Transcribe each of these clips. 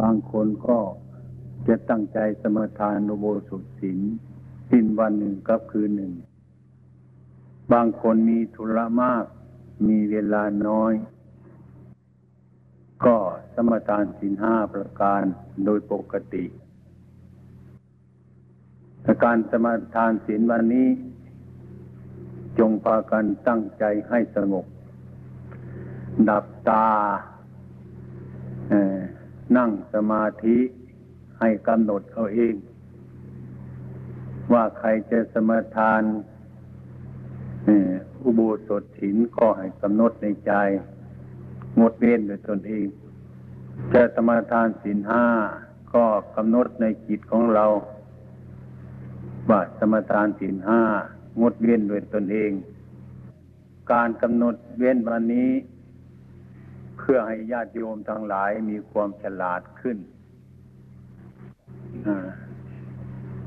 บางคนก็จะตั้งใจสมทานอุโบสถศีลสิ้นวันหนึ่งกับคืนหนึ่ง บางคนมีธุระมาก มีเวลาน้อย ก็สมทานศีลห้าประการโดยปกติการสมาทานศีลวันนี้ จงพากันตั้งใจให้สงบ ดับตา นั่งสมาธิให้กำหนดเอาเอง ว่าใครจะสมาทานอุโบสถศีลก็ให้กำหนดในใจ งดเว้นโดยตนเอง จะสมาทานศีลห้าก็กำหนดในจิตของเราว่าสมทานศีลห้างดเว้นโดยตนเอง การกำหนดเว้นวันนี้ เพื่อให้ญาติโยมทั้งหลายมีความฉลาดขึ้น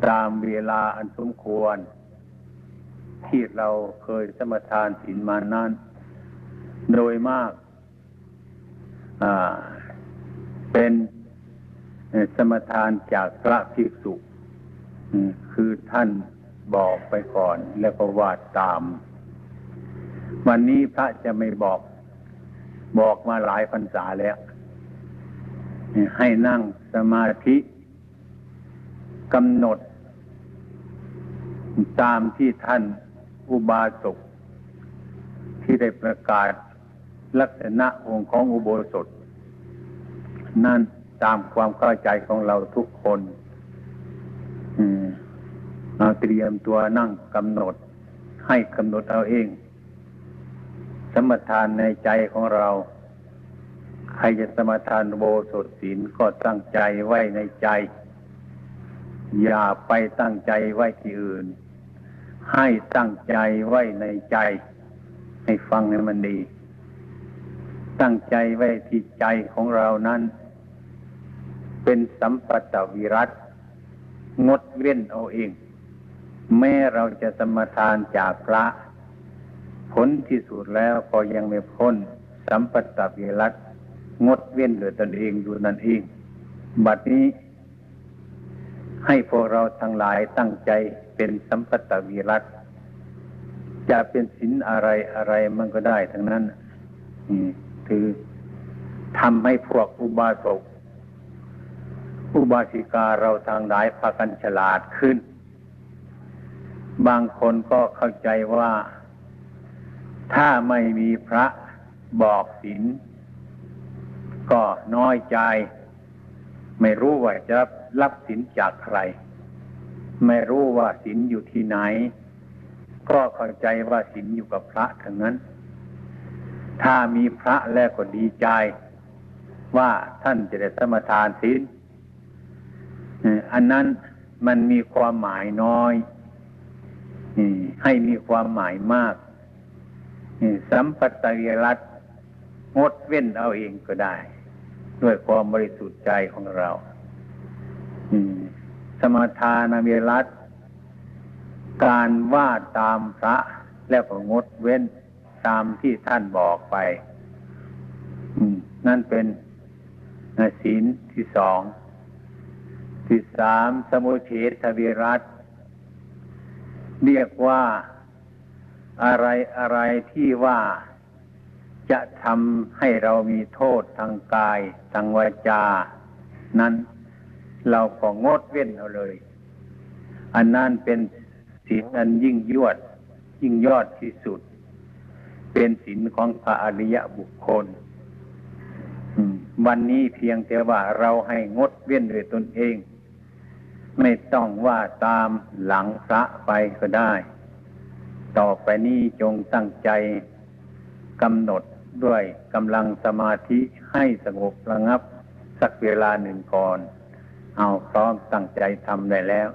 ตามเวลาอันสมควร ที่เราเคยสมทานศีลมานั้น โดยมาก เป็นสมทานจากพระภิกษุคือท่านบอกไปก่อนแล้วก็วาดตาม วันนี้พระจะไม่บอก บอกมาหลายพรรษาแล้ว ให้นั่งสมาธิกำหนด ตามที่ท่านอุบาสกที่ได้ประกาศลักษณะองค์ของอุโบสถ นั่นตามความเข้าใจของเราทุกคนมาเตรียมตัวนั่งกำหนด ให้กำหนดเอาเอง สมทานในใจของเรา ใครจะสมทานโบสถศีลก็ตั้งใจไว้ในใจ อย่าไปตั้งใจไว้ที่อื่น ให้ตั้งใจไว้ในใจ ให้ฟังให้มันดี ตั้งใจไว้ที่ใจของเรานั้น เป็นสัมปัตวิรัตงดเว้นเอาเอง แม้เราจะสมทานจากพระ ผลที่สุดแล้วก็ยังไม่พ้น สัมปตะวิรัตงดเว้นโดยตนเองอยู่นั่นเอง บัดนี้ ให้พวกเราทั้งหลายตั้งใจเป็นสัมปตะวิรัตจะเป็นศีลอะไรอะไรมันก็ได้ทั้งนั้นคือทำให้พวกอุบาสกอุบาสิกาเราทางหลายพากันฉลาดขึ้น บางคนก็เข้าใจว่า ถ้าไม่มีพระบอกศีลก็น้อยใจ ไม่รู้ว่าจะรับศีลจากใคร ไม่รู้ว่าศีลอยู่ที่ไหน ก็เข้าใจว่าศีลอยู่กับพระทั้งนั้น ถ้ามีพระแล้วก็ดีใจ ว่าท่านจะได้สมทานศีลอันนั้นมันมีความหมายน้อยให้มีความหมายมาก สัมปตยรัตงดเว้นเอาเองก็ได้ ด้วยความบริสุทธิ์ใจของเราสมทานเวรัตการว่าตามพระแล้วก็งดเว้นตามที่ท่านบอกไปนั่นเป็นศีลที่สองที่สามสมุเฉทวิรัตเรียกว่า อะไรอะไรที่ว่าจะทำให้เรามีโทษทางกาย ทางวาจา นั้นเราก็งดเว้นเอาเลย อันนั้นเป็นศีลอันยิ่งยวด ยิ่งยอดที่สุด เป็นศีลของพระอริยบุคคลวันนี้เพียงแต่ว่าเราให้งดเว้นด้วยตนเอง ไม่ต้องว่าตามหลังพระไปก็ได้ ต่อไปนี้จงตั้งใจกำหนดด้วยกำลังสมาธิให้สงบระงับ สักเวลาหนึ่งก่อน เอาพร้อมตั้งใจทำได้แล้ว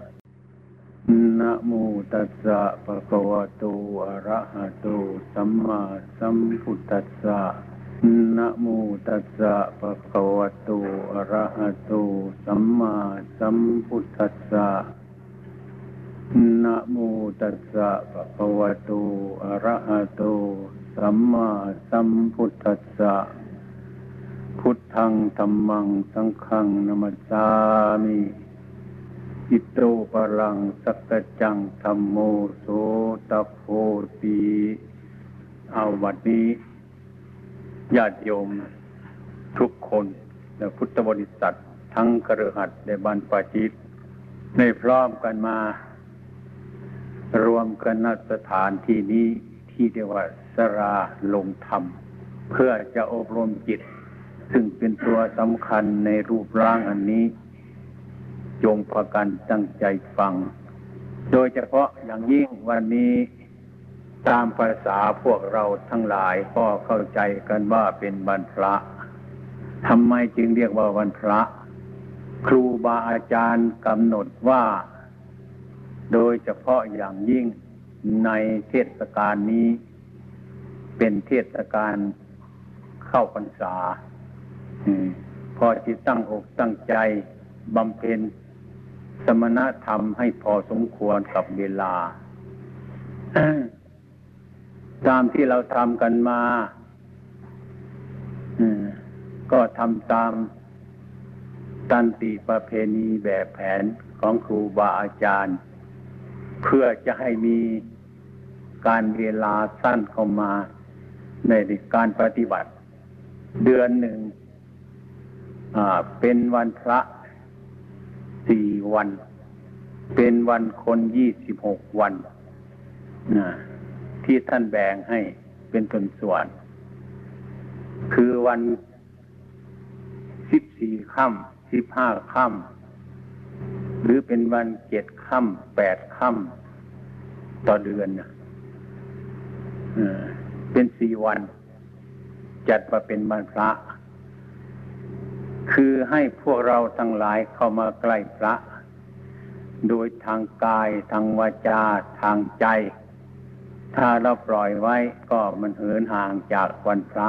นะโมตัสสะภะคะวะโตอะระหะโตสัมมาสัมพุทธัสสะนะโมตัสสะภะคะวะโตอะระหะโตสัมมาสัมพุทธัสสะ นะโมตัสสะภะคะวะโต อะระหะโต สัมมาสัมพุทธัสสะ พุทธังธรรมัง สังฆังนามัสสามิอิโตปรังสักจังธรรมโมโสตโพตีเอาวัดนี้ ญาติโยมทุกคนและพุทธบริษัททั้งกระหัดในบันปาจิตในพร้อมกันมา รวมกันณสถานที่นี้ที่เรียกว่าสราลงธรรม เพื่อจะอบรมจิต ซึ่งเป็นตัวสำคัญในรูปร่างอันนี้ จงประกันตั้งใจฟัง โดยเฉพาะอย่างยิ่งวันนี้ตามภาษาพวกเราทั้งหลายก็เข้าใจกันว่าเป็นวันพระทำไมจึงเรียกว่าวันพระ ครูบาอาจารย์กำหนดว่า โดยเฉพาะอย่างยิ่งในเทศกาลนี้ เป็นเทศกาลเข้าพรรษาพอจิตตั้งอกตั้งใจบำเพ็ญสมณธรรมให้พอสมควรกับเวลา ตามที่เราทำกันมาก็ทำตามตันติประเพณีแบบแผนของครูบาอาจารย์ เพื่อจะให้มีการเวลาสั้นเข้ามาในการปฏิบัติ เดือนหนึ่งเป็นวันพระสี่วัน เป็นวันคนยี่สิบหกวันที่ท่านแบ่งให้เป็นส่วนส่วน คือวันสิบสี่ค่ำสิบห้าค่ำ หรือเป็นวันเจ็ดค่ำแปดค่ำต่อเดือนนะเป็นสี่วัน จัดมาเป็นวันพระ คือให้พวกเราทั้งหลายเข้ามาใกล้พระ โดยทางกายทางวาจาทางใจ ถ้าเราปล่อยไว้ก็มันเหินห่างจากวันพระ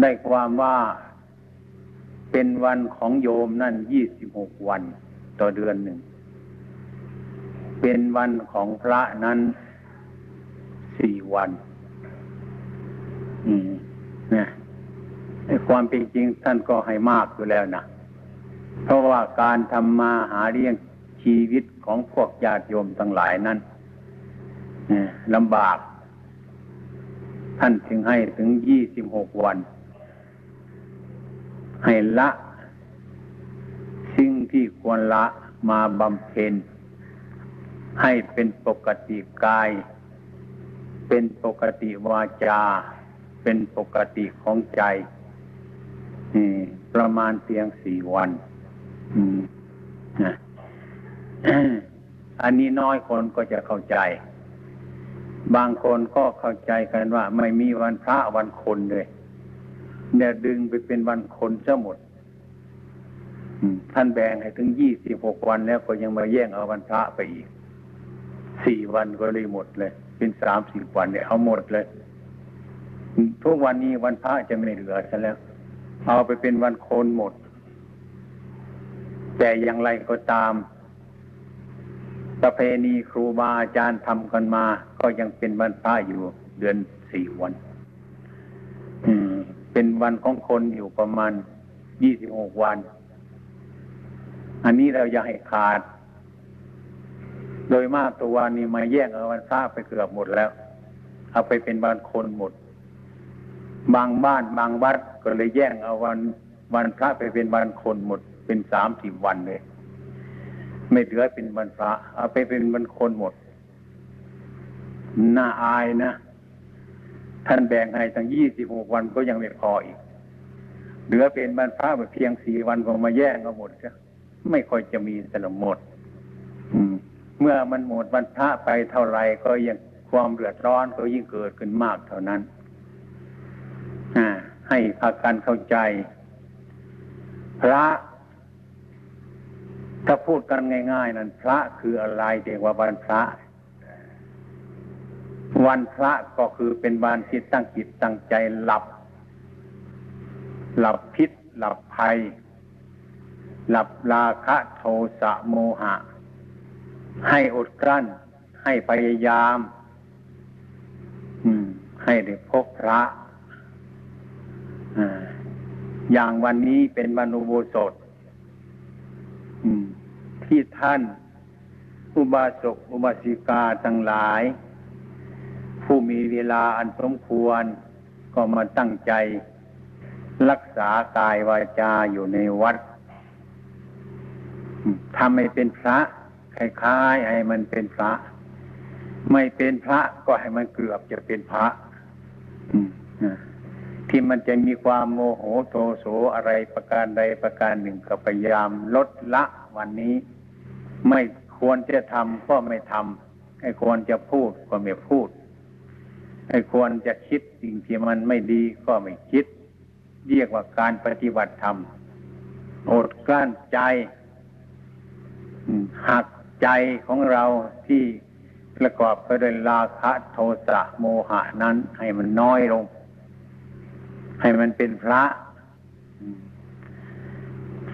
ได้ความว่า เป็นวันของโยมนั่นยี่สิบหกวันต่อเดือนหนึ่ง เป็นวันของพระนั้นสี่วัน อืมเนี่ยความเป็นจริงท่านก็ให้มากอยู่แล้วนะ เพราะว่าการทำมาหาเลี้ยงชีวิตของพวกญาติโยมทั้งหลายนั้นลำบาก ท่านจึงให้ถึงยี่สิบหกวัน ให้ละ สิ่งที่ควรละมาบำเพ็ญ ให้เป็นปกติกาย เป็นปกติวาจา เป็นปกติของใจประมาณเพียงสี่วันอันนี้น้อยคนก็จะเข้าใจ บางคนก็เข้าใจกันว่า ไม่มีวันพระวันคนเลย เนี่ยดึงไปเป็นวันคนซะหมดท่านแบ่งให้ถึงยี่สิบหกวันแล้วก็ยังมาแย่งเอาวันพระไปอีกสี่วันก็เลยหมดเลย เป็นสามสิบวันเนี่ยเอาหมดเลย ทุกวันนี้วันพระจะไม่เหลือซะแล้ว เอาไปเป็นวันโคนหมด แต่อย่างไรก็ตาม ประเพณีครูบาอาจารย์ทำกันมา ก็ยังเป็นวันพระอยู่เดือนสี่วัน เป็นวันของคนอยู่ประมาณยี่สิบหกวัน อันนี้เราอยากให้ขาด โดยมากตัววันนี้มาแย่งเอาวันพระไปเกือบหมดแล้ว เอาไปเป็นวันคนหมด บางบ้านบางวัดก็เลยแย่งเอาวันวันพระไปเป็นวันคนหมด เป็นสามสิบวันเลย ไม่เหลือเป็นบรรพระเอาไปเป็นบรรคนหมด น่าอายนะ ท่านแบ่งให้ทั้งยี่สิบหกวันก็ยังไม่พออีก เหลือเป็นบรรพระเพียงสี่วันก็มาแย่งเอาหมดจ้ะไม่ค่อยจะมีสนมหมดเมื่อมันหมดบรรพระไปเท่าไรก็ยังความเดือดร้อนก็ยิ่งเกิดขึ้นมากเท่านั้นให้พากันเข้าใจ พระ ถ้าพูดกันง่าย ๆ นั้นพระคืออะไรเรียกว่าวันพระ วันพระก็คือเป็นวันที่ตั้งจิตตั้งใจหลับ หลับพิษ หลับภัย หลับราคะโทสะโมหะ ให้อดกลั้น ให้พยายามให้ได้พบพระอย่างวันนี้เป็นวันอุโบสถที่ท่าน อุบาสกอุบาสิกาทั้งหลาย ผู้มีเวลาอันสมควร ก็มาตั้งใจ รักษากายวาจาอยู่ในวัดทำให้เป็นพระคล้ายๆให้มันเป็นพระ ไม่เป็นพระก็ให้มันเกือบจะเป็นพระที่มันจะมีความโมโหโทโสอะไรประการใดประการหนึ่งก็พยายามลดละวันนี้ ไม่ควรจะทำก็ไม่ทำให้ควรจะพูดก็ไม่พูด ให้ควรจะคิดสิ่งที่มันไม่ดีก็ไม่คิด เรียกว่าการปฏิบัติธรรมอดกลั้นใจหักใจของเราที่ประกอบไปด้วยราคะโทสะโมหะนั้น ให้มันน้อยลง ให้มันเป็นพระ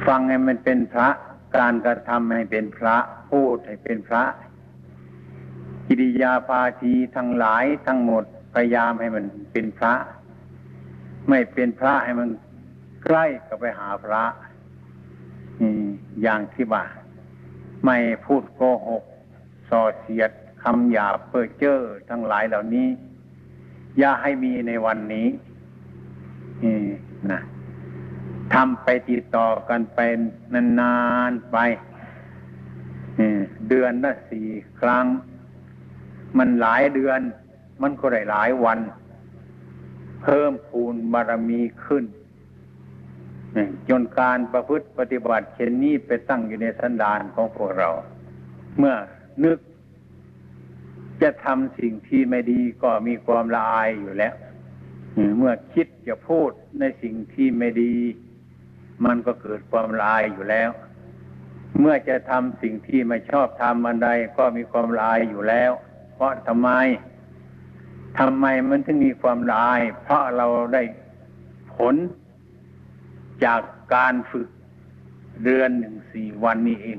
ฟังให้มันเป็นพระ การกระทำให้เป็นพระ พูดให้เป็นพระกิริยาภาทีทั้งหลายทั้งหมด พยายามให้มันเป็นพระ ไม่เป็นพระให้มันใกล้กับไปหาพระอย่างที่ว่าไม่พูดโกหกส่อเสียดคำหยาบเพ้อเจ้อทั้งหลายเหล่านี้ อย่าให้มีในวันนี้นี่นะทำไปติดต่อกันไปนานๆไปเดือนละสี่ครั้ง มันหลายเดือน มันก็ได้หลายวัน เพิ่มพูนบารมีขึ้นจนการประพฤติปฏิบัติเช่นนี้ไปตั้งอยู่ในสันดานของพวกเรา เมื่อนึก จะทำสิ่งที่ไม่ดีก็มีความละอายอยู่แล้วเมื่อคิดจะพูดในสิ่งที่ไม่ดี มันก็เกิดความละอายอยู่แล้ว เมื่อจะทำสิ่งที่ไม่ชอบทำอันใดก็มีความละอายอยู่แล้ว เพราะทำไม ทำไมมันถึงมีความละอาย เพราะเราได้ผลจากการฝึกเดือนหนึ่งสี่วันนี้เอง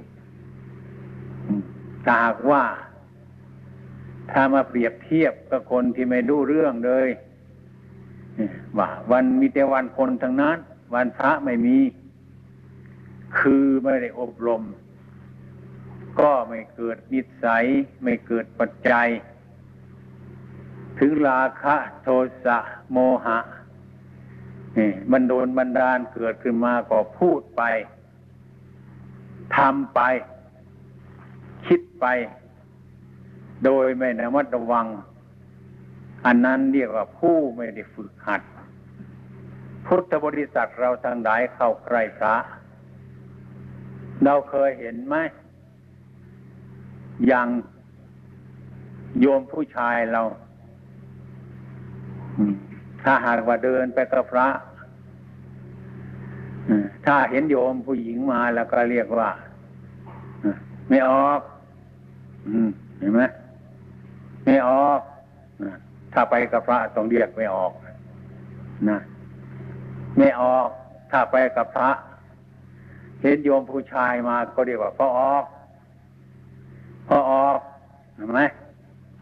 ถ้าหากว่า ถ้ามาเปรียบเทียบกับคนที่ไม่รู้เรื่องเลยว่าวันมีแต่วันคนทั้งนั้น วันพระไม่มี คือไม่ได้อบรม ก็ไม่เกิดนิสัย ไม่เกิดปัจจัย ถึงราคะโทสะโมหะบันโดนบันดาลเกิดขึ้นมาก็พูดไปทำไป คิดไป โดยไม่ระมัดระวัง อันนั้นเรียกว่าผู้ไม่ได้ฝึกหัด พุทธบริษัทเราทางหลายเข้าใกล้พระ เราเคยเห็นไหมอย่างโยมผู้ชายเรา ถ้าหากว่าเดินไปกับพระถ้าเห็นโยมผู้หญิงมาแล้วก็เรียกว่าไม่ออกเห็นไหมไม่ออกถ้าไปกับพระต้องเรียกไม่ออกนะไม่ออก ถ้าไปกับพระ เห็นโยมผู้ชายมาก็เรียกว่าพอออกพอออกเห็นไหม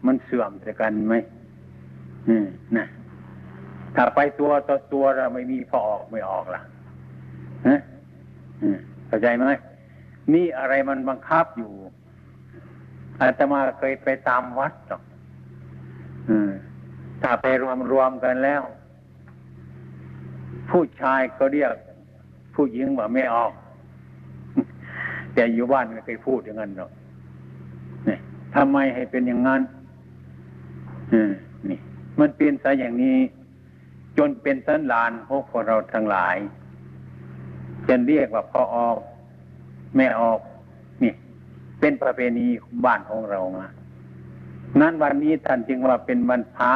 มันเสื่อมแต่กันไหมอืมนะ ถ้าไปตัวต่อตัวเราไม่มีพอออกไม่ออกล่ะฮะเข้าใจไหมนี่อะไรมันบังคับอยู่อาตมาเคยไปตามวัดหรอกถ้าไปรวมรวมกันแล้ว ผู้ชายก็เรียก ผู้หญิงว่าไม่ออก แต่อยู่บ้านไม่เคยพูดอย่างนั้นหรอกนี่ทำไมให้เป็นอย่างนั้นนี่ มันเป็นซะอย่างนี้ จนเป็นสันลานพวกเราทั้งหลายจะเรียกว่าพ่อออกไม่ออกนี่ เป็นประเพณีบ้านของเรามานั้นวันนี้ท่านจึงว่าเป็นวันพระ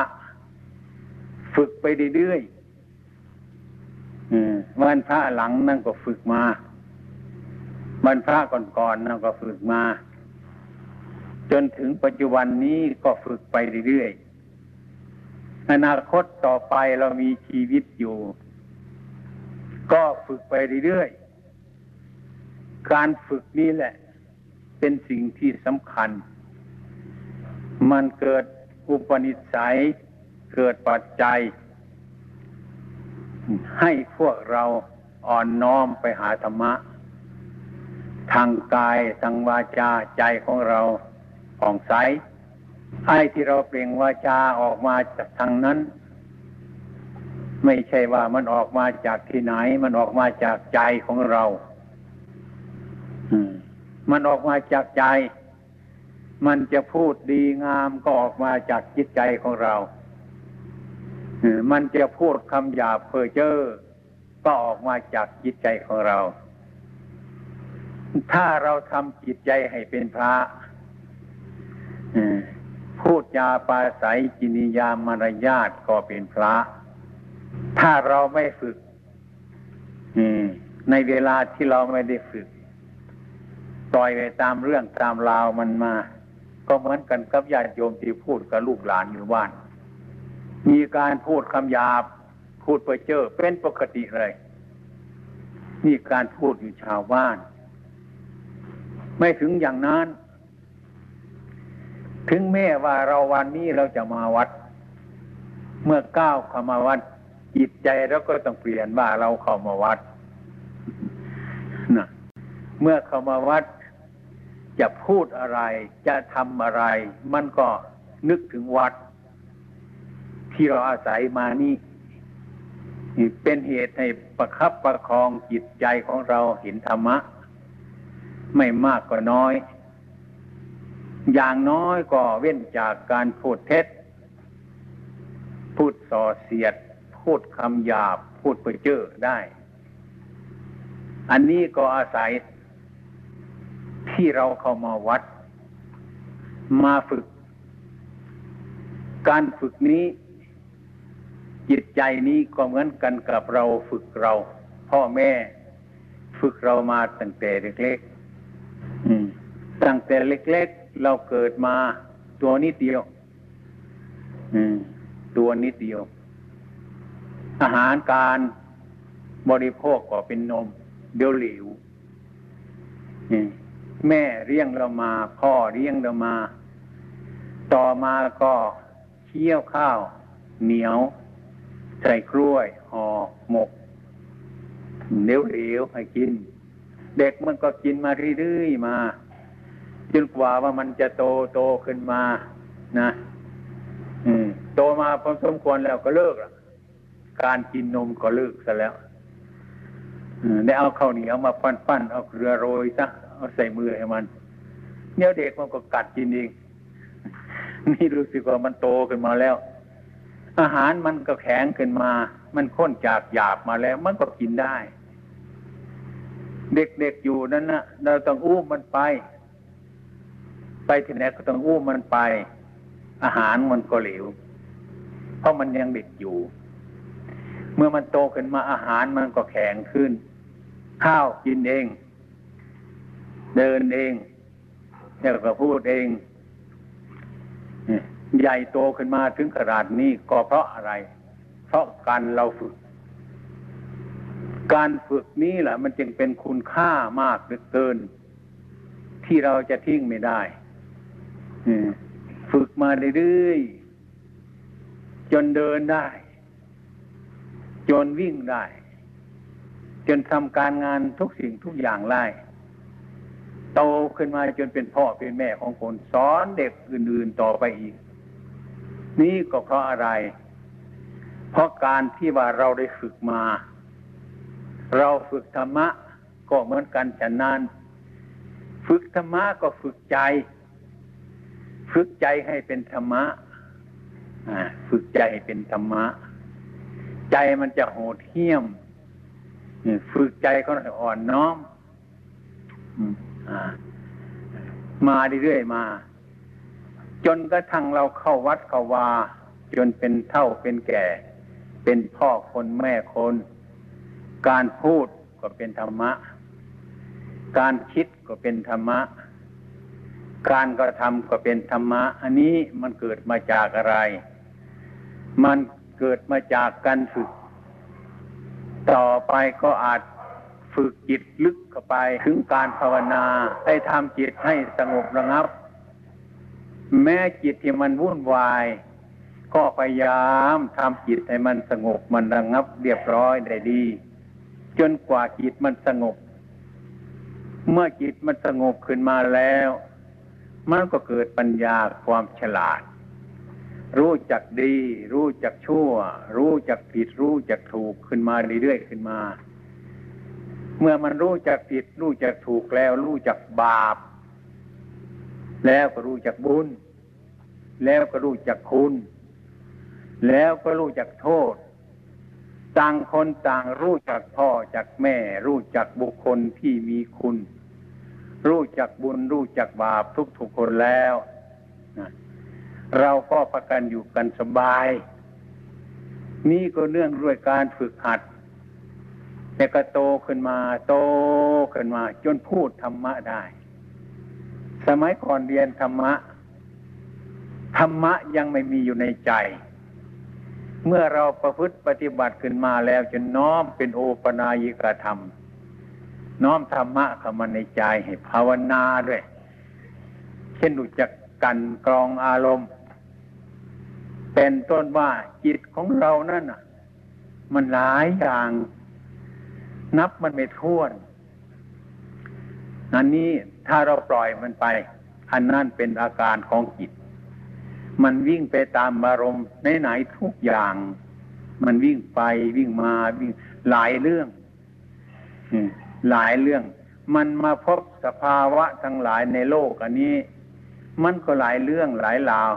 ฝึกไปเรื่อยๆวันพระหลังนั่นก็ฝึกมา วันพระก่อนๆนั่นก็ฝึกมา จนถึงปัจจุบันนี้ก็ฝึกไปเรื่อยๆ อนาคตต่อไปเรามีชีวิตอยู่ ก็ฝึกไปเรื่อยๆ การฝึกนี้แหละ เป็นสิ่งที่สำคัญ มันเกิดอุปนิสัย เกิดปัจจัย ให้พวกเราอ่อนน้อมไปหาธรรมะ ทางกาย ทางวาจาใจของเราผ่องใส ไอ้ที่เราเปล่งวาจาออกมาจากทางนั้น ไม่ใช่ว่ามันออกมาจากที่ไหน มันออกมาจากใจของเรามันออกมาจากใจ มันจะพูดดีงามก็ออกมาจากจิตใจของเรา มันจะพูดคำหยาบเพ้อเจ้อก็ออกมาจากจิตใจของเรา ถ้าเราทำจิตใจให้เป็นพระ พูดจาปาศัยจินิยามารยาทก็เป็นพระ ถ้าเราไม่ฝึกในเวลาที่เราไม่ได้ฝึกปล่อยไปตามเรื่องตามราวมันมา ก็เหมือนกันกับญาติโยมที่พูดกับลูกหลานอยู่บ้าน มีการพูดคำหยาบ พูดไปเจอเป็นปกติเลยมีการพูดอยู่ชาวบ้าน ไม่ถึงอย่างนั้น ถึงแม้ว่าเราวันนี้เราจะมาวัด เมื่อก้าวเข้ามาวัด จิตใจเราก็ต้องเปลี่ยนว่าเราเข้ามาวัดนะเมื่อเข้ามาวัด จะพูดอะไร จะทำอะไร มันก็นึกถึงวัด ที่เราอาศัยมานี่เป็นเหตุให้ประคับประคองจิตใจของเราเห็นธรรมะ ไม่มากก็น้อย อย่างน้อยก็เว้นจากการพูดเท็จ พูดส่อเสียด พูดคำหยาบ พูดเพื่อเจ้อได้ อันนี้ก็อาศัย ที่เราเข้ามาวัด มาฝึก การฝึกนี้จิตใจนี้ก็เหมือนกันกับเราฝึกเรา พ่อแม่ ฝึกเรามาตั้งแต่เล็กๆตั้งแต่เล็กๆ เราเกิดมาตัวนิดเดียวตัวนิดเดียว อาหารการบริโภคก็เป็นนม เดียวหลิวแม่เลี้ยงเรามา พ่อเลี้ยงเรามา ต่อมาก็เคี่ยวข้าว เหนียว ใส่กล้วยห่อหมกเลี้ยวเหลวให้กิน เด็กมันก็กินมาเรื่อยๆมา จนกว่าว่ามันจะโตโตขึ้นมา นะอืมโตมาพอสมควรแล้วก็เลิกละการกินนมก็เลิกซะแล้วได้เอาข้าวเหนียวมาปั้นๆเอาเกลือโรยซะเอาใส่มือให้มันเนี่ยเด็กมันก็กัดกินเองนี่รู้สึกว่ามันโตขึ้นมาแล้ว อาหารมันก็แข็งขึ้นมา มันข้นจากหยาบมาแล้ว มันก็กินได้ เด็กๆอยู่นั้นนะเราต้องอุ้มมันไป ไปที่ไหนก็ต้องอุ้มมันไป อาหารมันก็เหลว เพราะมันยังเด็กอยู่ เมื่อมันโตขึ้นมาอาหารมันก็แข็งขึ้น ข้าวกินเอง เดินเองแล้วก็พูดเองใหญ่โตขึ้นมาถึงขนาดนี้ก็เพราะอะไร เพราะการเราฝึก การฝึกนี้แหละมันจึงเป็นคุณค่ามากเหลือเกิน ที่เราจะทิ้งไม่ได้ ฝึกมาเรื่อยๆ จนเดินได้ จนวิ่งได้ จนทำการงานทุกสิ่งทุกอย่างได้โตขึ้นมาจนเป็นพ่อเป็นแม่ของคนสอนเด็กอื่นๆต่อไปอีก นี่ก็เพราะอะไร เพราะการที่ว่าเราได้ฝึกมา เราฝึกธรรมะก็เหมือนกันฉะนั้น ฝึกธรรมะก็ฝึกใจ ฝึกใจให้เป็นธรรมะฝึกใจให้เป็นธรรมะ ใจมันจะโหดเหี้ยมฝึกใจก็อ่อนน้อมมาเรื่อยๆมา จนกระทั่งเราเข้าวัดเข้าวา จนเป็นเท่าเป็นแก่ เป็นพ่อคนแม่คน การพูดก็เป็นธรรมะ การคิดก็เป็นธรรมะ การกระทำก็เป็นธรรมะ อันนี้มันเกิดมาจากอะไร มันเกิดมาจากการฝึก ต่อไปก็อาจฝึกจิตลึกเข้าไปถึงการภาวนาให้ทำจิตให้สงบระงับ แม้จิตที่มันวุ่นวาย ก็พยายามทำจิตให้มันสงบมันระงับ เรียบร้อยได้ดี จนกว่าจิตมันสงบ เมื่อจิตมันสงบขึ้นมาแล้ว มันก็เกิดปัญญาความฉลาด รู้จักดี รู้จักชั่ว รู้จักผิด รู้จักถูกขึ้นมาเรื่อยๆขึ้นมา เมื่อมันรู้จักผิด รู้จักถูกแล้ว รู้จักบาป แล้วก็รู้จักบุญ แล้วก็รู้จักคุณ แล้วก็รู้จักโทษต่างคนต่างรู้จักพ่อจากแม่ รู้จักบุคคลที่มีคุณ รู้จักบุญรู้จักบาปทุกทุกคนแล้วเราก็ประกันอยู่กันสบาย นี่ก็เนื่องด้วยการฝึกหัดแต่ก็โตขึ้นมา โตขึ้นมา จนพูดธรรมะได้ สมัยก่อนเรียนธรรมะ ธรรมะยังไม่มีอยู่ในใจ เมื่อเราประพฤติปฏิบัติขึ้นมาแล้วจะน้อมเป็นโอปนายิกธรรม น้อมธรรมะเข้ามาในใจให้ภาวนาด้วย เช่นรู้จักกันกรองอารมณ์ เป็นต้นว่าจิตของเรานั่นน่ะมันหลายอย่าง นับมันไม่ท้วนอันนี้ถ้าเราปล่อยมันไป อันนั้นเป็นอาการของจิต มันวิ่งไปตามอารมณ์ไหนๆทุกอย่าง มันวิ่งไปวิ่งมาวิ่งหลายเรื่อง หลายเรื่อง มันมาพบสภาวะทั้งหลายในโลกอันนี้ มันก็หลายเรื่องหลายราว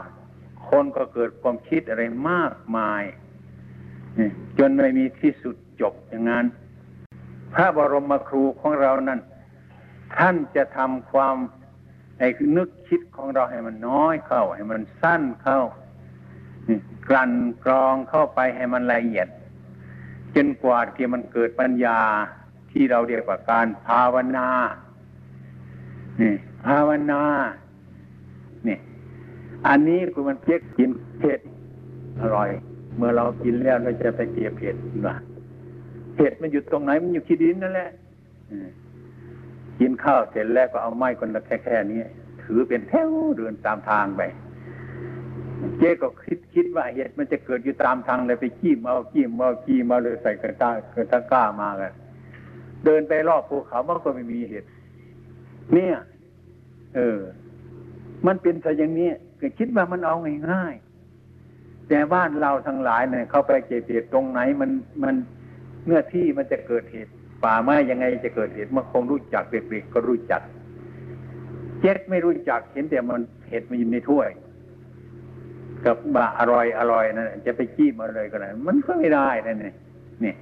คนก็เกิดความคิดอะไรมากมาย จนไม่มีที่สุดจบอย่างนั้น พระบรมครูของเรานั้น ท่านจะทำความไอ้นึกคิดของเราให้มันน้อยเข้า ให้มันสั้นเข้ากลั่นกรองเข้าไปให้มันละเอียด จนกว่าที่มันเกิดปัญญา ที่เราเรียกว่าการภาวนานี่ภาวนานี่อันนี้คือมันเพียกกินเผ็ดอร่อย เมื่อเรากินแล้วเราจะไปเกลียเผ็ดนะเผ็ดมันอยู่ตรงไหนมันอยู่ขี้ดินนั่นแหละกินข้าวเสร็จแล้วก็เอาไม้คนละแค่แค่นี้ถือเป็นแถวเดินตามทางไปเจ๊ก็คิดคิดว่าเหตุมันจะเกิดอยู่ตามทางเลยไปขี้มาขี้มาขี้มาเลยใส่กระตากิดตะก้ามากัน เดินไปรอบภูเขามันก็ไม่มีเหตุเนี่ย เออ มันเป็นแต่อย่างนี้ก็คิดว่ามันเอาง่ายๆแต่บ้านเราทั้งหลายเนี่ยเข้าไปเก็บเหตุตรงไหน มันมันเมื่อที่มันจะเกิดเหตุป่าไม้ยังไงจะเกิดเหตุมันคงรู้จักเด็กๆก็รู้จักเจ็ดไม่รู้จักเห็นแต่มันเห็ดมันอยู่ในถ้วย กับบะอร่อยอร่อยนั่นจะไปจี้มาเลยก็ได้มันก็ไม่ได้นั่นนี่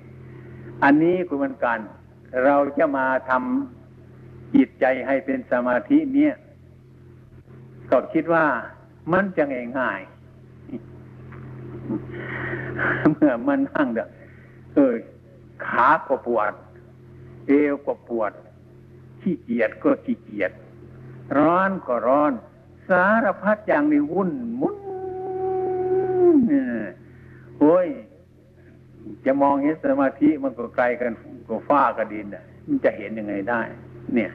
อันนี้คือมันการ เราจะมาทำจิตใจให้เป็นสมาธิเนี่ยก็คิดว่ามันจะง่ายเมื่อมันนั่งเด้อเออขาก็ปวด เอวก็ปวด ขี้เกียจก็ขี้เกียจร้อนก็ร้อน สารพัดอย่างนี้วุ่นมุนโอ้ย จะมองเห็นสมาธิมันก็ไกลกันก็ฟ้ากับดินอะมันจะเห็นยังไงได้ เนี่ย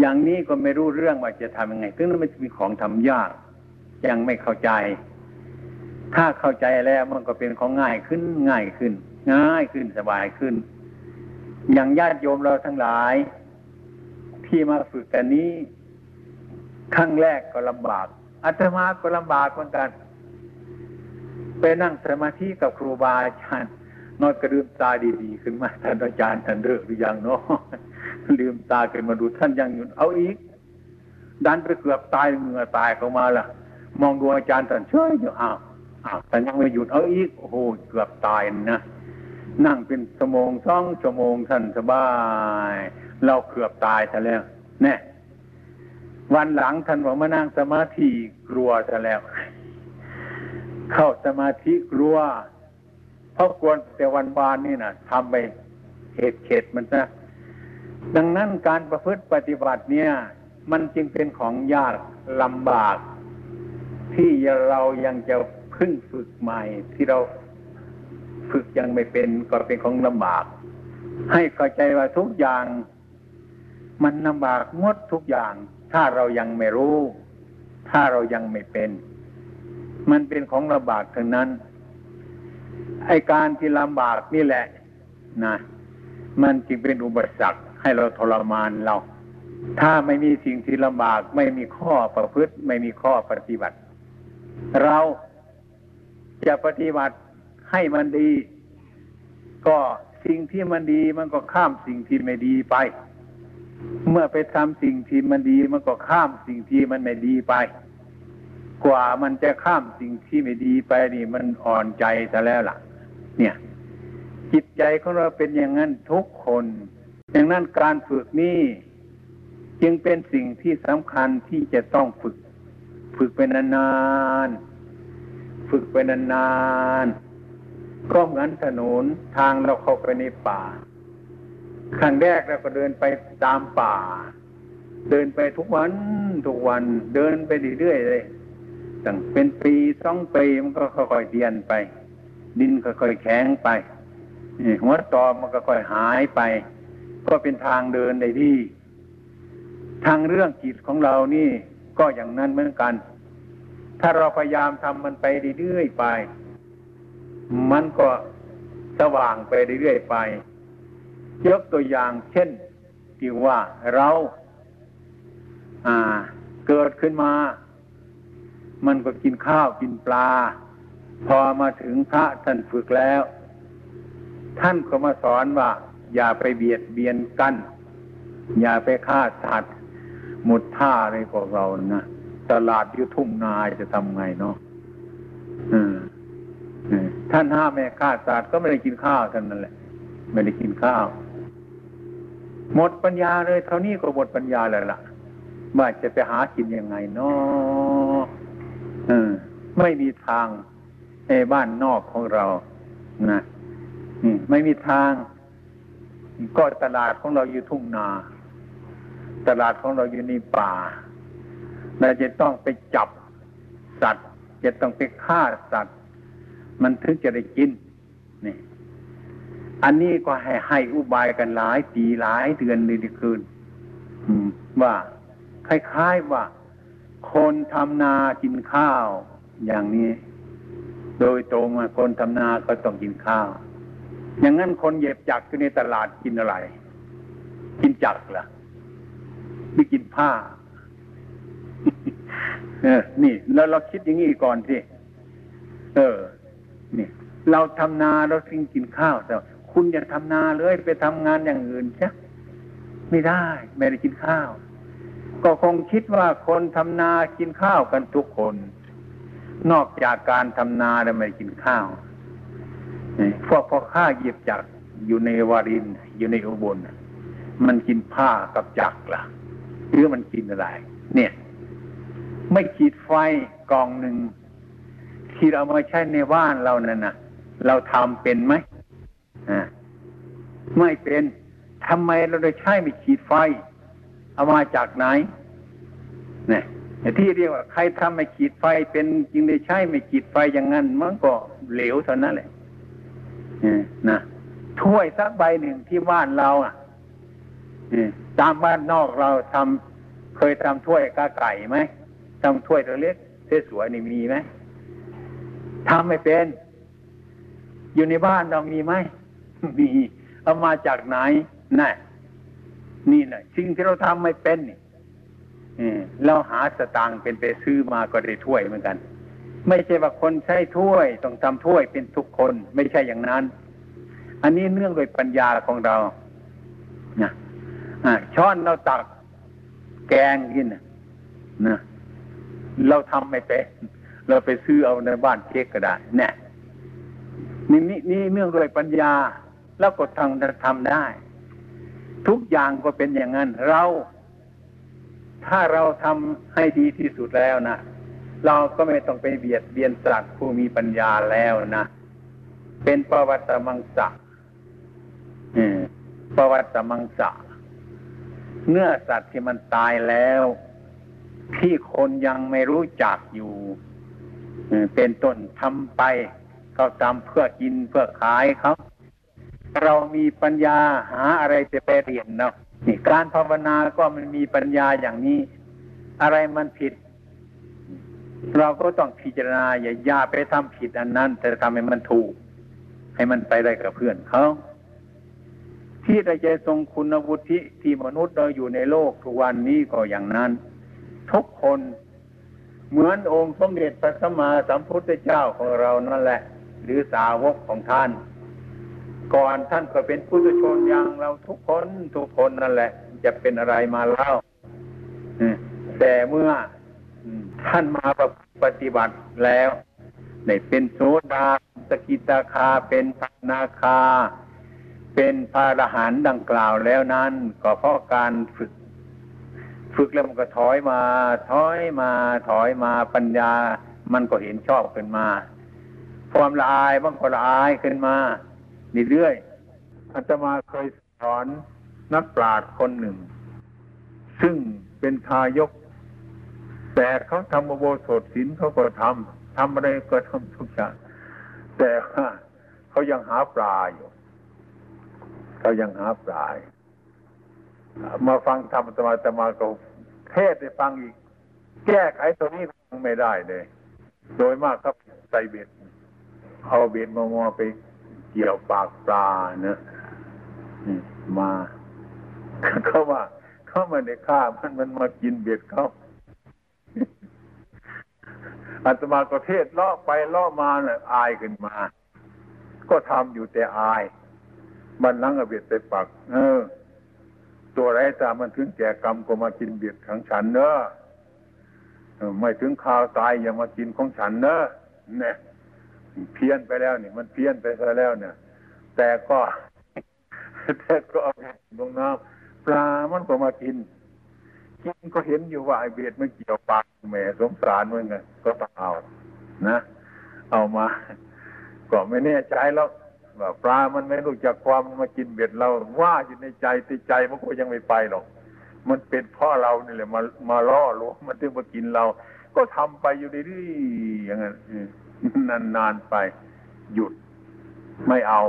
อย่างนี้ก็ไม่รู้เรื่องว่าจะทำยังไงซึ่งมันมีของทำยาก ยังไม่เข้าใจ ถ้าเข้าใจแล้วมันก็เป็นของง่ายขึ้นง่ายขึ้น ง่ายขึ้นสบายขึ้น อย่างญาติโยมเราทั้งหลาย ที่มาฝึกกันนี้ครั้งแรกก็ลำบากอาตมาก็ลำบากเหมือนกัน ไปนั่งสมาธิกับครูบาอาจารย์ นอนกระลืมตาดีๆขึ้นมาท่านอาจารย์ท่านเลิกหรือยังเนาะลืมตาขึ้นมาดูท่านยังอยู่เอาอีก ดันไปเกือบตายเหงื่อตายเข้ามาล่ะ มองดูอาจารย์ท่านเฉยอยู่อ้าวอ้าวแต่ยังไม่หยุดเอาอีกโอ้โหเกือบตายนะนั่งเป็นชั่วโมงสองชั่วโมงท่านสบาย เราเกือบตายซะแล้วแน่วันหลังท่านบอกมานั่งสมาธิกลัวซะแล้ว เข้าสมาธิกลัว เพราะกวนแต่วันวานนี่นะทำไปเหตุเขตมันนะ ดังนั้นการประพฤติปฏิบัติเนี่ย มันจึงเป็นของยากลำบาก ที่เรายังจะพึ่งฝึกใหม่ ที่เราฝึกยังไม่เป็นก็เป็นของลำบาก ให้เข้าใจว่าทุกอย่าง มันลำบากงดทุกอย่าง ถ้าเรายังไม่รู้ ถ้าเรายังไม่เป็น มันเป็นของลำบากทั้งนั้น ไอการที่ลำบากนี่แหละนะมันจึงเป็นอุปสรรคให้เราทรมานเรา ถ้าไม่มีสิ่งที่ลำบากไม่มีข้อประพฤติ ไม่มีข้อปฏิบัติ เราจะปฏิบัติให้มันดี ก็สิ่งที่มันดีมันก็ข้ามสิ่งที่ไม่ดีไป เมื่อไปทำสิ่งที่มันดีมันก็ข้ามสิ่งที่มันไม่ดีไป กว่ามันจะข้ามสิ่งที่ไม่ดีไปนี่มันอ่อนใจซะแล้วล่ะ เนี่ย จิตใจของเราเป็นอย่างนั้นทุกคนอย่างนั้นการฝึกนี่จึงเป็นสิ่งที่สำคัญที่จะต้องฝึก ฝึกไปนานๆฝึกไปนานๆก็เหมือนถนนทางเราเข้าไปในป่าครั้งแรกเราก็เดินไปตามป่า เดินไปทุกวันทุกวัน เดินไปเรื่อยๆเลย ตั้งเป็นปีสองปีมันก็ค่อยๆเตียนไป ดินค่อยๆแข็งไปหัวตอมันก็ค่อยหายไป ก็เป็นทางเดินได้ที่ ทางเรื่องจิตของเรานี่ก็อย่างนั้นเหมือนกัน ถ้าเราพยายามทำมันไปเรื่อยๆไป มันก็สว่างไปเรื่อยๆไป ยกตัวอย่างเช่นที่ว่าเรา อ่า เกิดขึ้นมา มันก็กินข้าวกินปลา พอมาถึงพระท่านฝึกแล้ว ท่านก็มาสอนว่า อย่าไปเบียดเบียนกัน อย่าไปฆ่าสัตว์หมดท่าอะไรพวกเรานะตลาดยุทุ่งนาจะทำไงเนาะท่านห้ามไม่ฆ่าสัตว์ก็ไม่ได้กินข้าวท่านนั่นแหละ ไม่ได้กินข้าว หมดปัญญาเลยเท่านี้ก็หมดปัญญาเลยล่ะว่าจะไปหากินยังไงเนาะ ไม่มีทางในบ้านนอกของเรานะไม่มีทาง ก็ตลาดของเราอยู่ทุ่งนา ตลาดของเราอยู่ในป่าเราจะต้องไปจับสัตว์ จะต้องไปฆ่าสัตว์ มันถึงจะได้กินนี่อันนี้ก็ให้ให้อุบายกันหลายปีหลายเดือนเลยคืนว่าคล้ายๆว่า คนทำนากินข้าว อย่างนี้ โดยตรงมาคนทำนาก็ต้องกินข้าว อย่างนั้นคนเหย็บจักรอยู่ในตลาดกินอะไร กินจักรล่ะไม่กินผ้าเออ นี่ แล้วเราคิดอย่างนี้ก่อนสิเออ นี่ เราทำนาเราสิ่งกินข้าวแต่คุณอย่าทำนาเลยไปทำงานอย่างอื่นใช่ไม่ได้ ไม่ได้กินข้าว ก็คงคิดว่าคนทำนากินข้าวกันทุกคน นอกจากการทำนาแล้วไม่กินข้าวพวกพ่อข้าเยียบจักอยู่ในวาริน อยู่ในอุบลมันกินผ้ากับจักล่ะหรือมันกินอะไร เนี่ย ไม่ขีดไฟกองหนึ่งที่เรามาใช้ในบ้านเรานั่นนะเราทำเป็นไหมอ่าไม่เป็นทำไมเราได้ใช้ไม่ขีดไฟ เอามาจากไหนเนี่ยที่เรียกว่า ใครทำไม่ขีดไฟเป็นจริงได้ใช้ไม่ขีดไฟอย่างนั้นมันก็เหลวเท่านั้นแหละนะถ้วยสักใบหนึ่งที่บ้านเราอะตามบ้านนอกเราทำเคยทำถ้วยกาไก่ไหมทำถ้วยตัวเล็กสวยๆนี่มีไหมทำไม่เป็น อยู่ในบ้านเรามีไหมมีเอามาจากไหนน่น นี่นะสิ่งที่เราทำไม่เป็นนี่เราหาสตางค์เป็นไปซื้อมาก็ได้ถ้วยเหมือนกัน ไม่ใช่ว่าคนใช้ถ้วย ต้องทำถ้วยเป็นทุกคนไม่ใช่อย่างนั้น อันนี้เนื่องโดยปัญญาของเรานะช้อนเราตักแกงกินนะเราทำไม่เป็นเราไปซื้อเอาในบ้านเช็คก็ได้เนี่ยนี่นี่นี่เนื่องด้วยปัญญา แล้วก็ทำทำได้ ทุกอย่างก็เป็นอย่างนั้น เรา ถ้าเราทำให้ดีที่สุดแล้วนะเราก็ไม่ต้องไปเบียดเบียนสัตว์ผู้มีปัญญาแล้วนะ เป็นประวัติมังสะประวัติมังสะเนื้อสัตว์ที่มันตายแล้ว ที่คนยังไม่รู้จักอยู่เป็นต้นทำไป เขาทำเพื่อกินเพื่อขายเขา เรามีปัญญาหาอะไรจะไปเรียนเนาะนี่การภาวนาก็มันมีปัญญาอย่างนี้ อะไรมันผิด เราก็ต้องพิจารณาอย่าอย่าไปทำผิดอันนั้น แต่ทำให้มันถูก ให้มันไปได้กับเพื่อนเขาทที่ได้ใจทรงคุณวุฒิที่มนุษย์เราอยู่ในโลกทุกวันนี้ก็อย่างนั้น ทุกคนเหมือนองค์สมเด็จพระสัมมาสัมพุทธเจ้าของเรานั่นแหละ หรือสาวกของท่าน ก่อนท่านก็เป็นผู้ชนอย่างเราทุกคนทุกคนนั่นแหละ จะเป็นอะไรมาเล่าแต่เมื่อท่านมาปฏิบัติแล้วในเป็นโสดาสกิตาคาเป็นพานาคา เป็นพาะหันดังกล่าวแล้วนั้น ก็เพราะการฝึก ฝึกแล้วมันก็ถอยมา ถอยมาถอยมาปัญญา มันก็เห็นชอบขึ้นมา ความละอายบางคนละอายขึ้นมา เรื่อยๆอาตมาเคยสอนนักปราชญ์คนหนึ่ง ซึ่งเป็นทายก แต่เขาทำโบสถศิลเขาก็ทำทำอะไรก็ทำทุกอย่างแต่ว่าเขายังหาปลาอยู่เขายังหาปลามาฟังธรรมสมาธมาก็เทศได้ฟังอีก แก้ไขตรงนี้ไม่ได้เลย โดยมากครับใส่เบ็ดเอาเบ็ดมามอไป เกี่ยวปากปลาเนะมาเขาว่าเขามาในฆ่ามันมันมากินเบ็ดเขาอาตมาก็เทศล่อไปล่อมาเนี่ยอายขึ้นมา ก็ทำอยู่แต่อาย มันลังเอาเบ็ดไปปัก เออ ตัวไรตามันถึงแก่กรรมก็มากินเบ็ดของฉันเนอะไม่ถึงข่าวตายอย่ามากินของฉันเนอะเนี่ย เพี้ยนไปแล้วนี่มันเพี้ยนไปซะแล้วเนี่ย แต่ก็แต่ก็เอาลงน้ำปลามันก็มากินกินก็เห็นอยู่ว่าไอเบียดมันเกี่ยวปากแม่สงสารมันไงก็ต้องเอานะ เอามา ก็ไม่แน่ใจแล้วว่าปลามันไม่รู้จักความมากินเบ็ดเราว่าอยู่ในใจติใจมันก็ยังไม่ไปหรอก มันเป็นพ่อเรานี่แหละมามาล่อลวงมันถึงมากินเรา ก็ทำไปอยู่ดีๆอย่างนั้น นานๆไปหยุดไม่เอา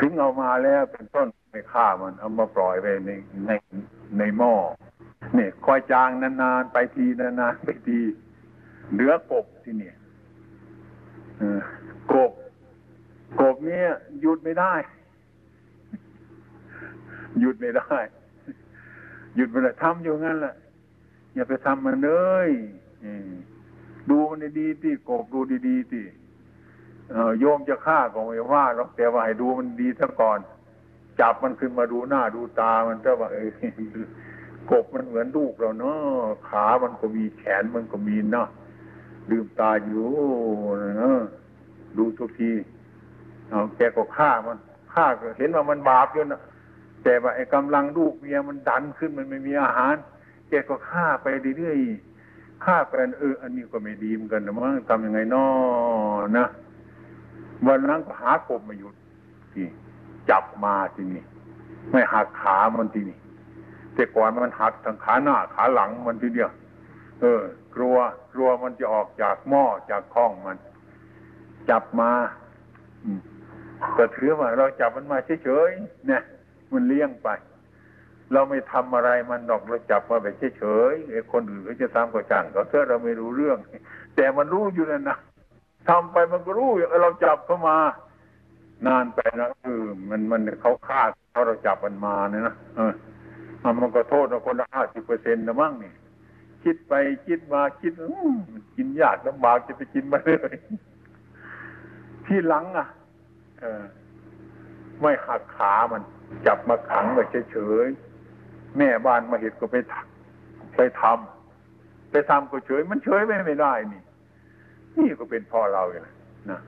ถึงเอามาแล้วเป็นต้นไม่ฆ่ามัน เอามาปล่อยไปในในในหม้อเนี่ยคอยจางนานๆไปทีนานๆไปทีเหลือกบที่เนี่ยกบ กบเนี่ยหยุดไม่ได้ หยุดไม่ได้ หยุดไม่ได้ทำอยู่งั้นแหละอย่าไปทำมันเลย ดูมันดีๆที่กบดูดีๆที่โยมจะฆ่าก็ไม่ว่าหรอกแต่ว่าให้ดูมันดีซะก่อน จับมันขึ้นมาดูหน้าดูตามันก็ว่าเออกบมันเหมือนลูกเราเนาะขามันก็มีแขนมันก็มีเนาะลืมตาอยู่เนาะดูทุกทีเอาแกก็ฆ่ามันฆ่าก็เห็นว่ามันบาปอยู่นะแต่ว่าไอ้กำลังลูกเมียมันดันขึ้นมันไม่มีอาหาร แกก็ฆ่าไปเรื่อยๆ ฆ่าไปเออ อันนี้ก็ไม่ดีเหมือนกันนะมั้งทำยังไงนอนะวันนั้นก็หากบมาอยู่ที่จับมาที่นี่ไม่หักขามันที่นี่แต่ก่อนมันหักทางขาหน้าขาหลังมันทีเดียวเออ กลัวกลัวมันจะออกจากหม้อจากคล้องมัน จับมาก็ถือว่าเราจับมันมาเฉยๆเนี่ยมันเลี้ยงไป เราไม่ทำอะไรมันดอกเราจับมาแบบเฉยๆไอ้คนอื่นเขาจะทำก็ช่างเขาเถอะเราไม่รู้เรื่อง แต่มันรู้อยู่นั่นนะทำไปมันก็รู้เราจับเข้ามานานไปนะเออมันมันเขาฆ่าเขาเราจับมันมาเนี่ยนะเออมันก็โทษเราคนละห้าสิบเปอร์เซ็นต์นะมั้งนี่คิดไปคิดมาคิดกินยากลำบากจะไปกินมาเลยที่หลังอะเออไม่หักขามัน จับมาขังไว้เฉยๆ แม่บ้านมาเห็นก็ไปไปทำไปทำก็เฉย มันเฉยไม่ไม่ได้นี่ นี่ก็เป็นพ่อเราเลยนะ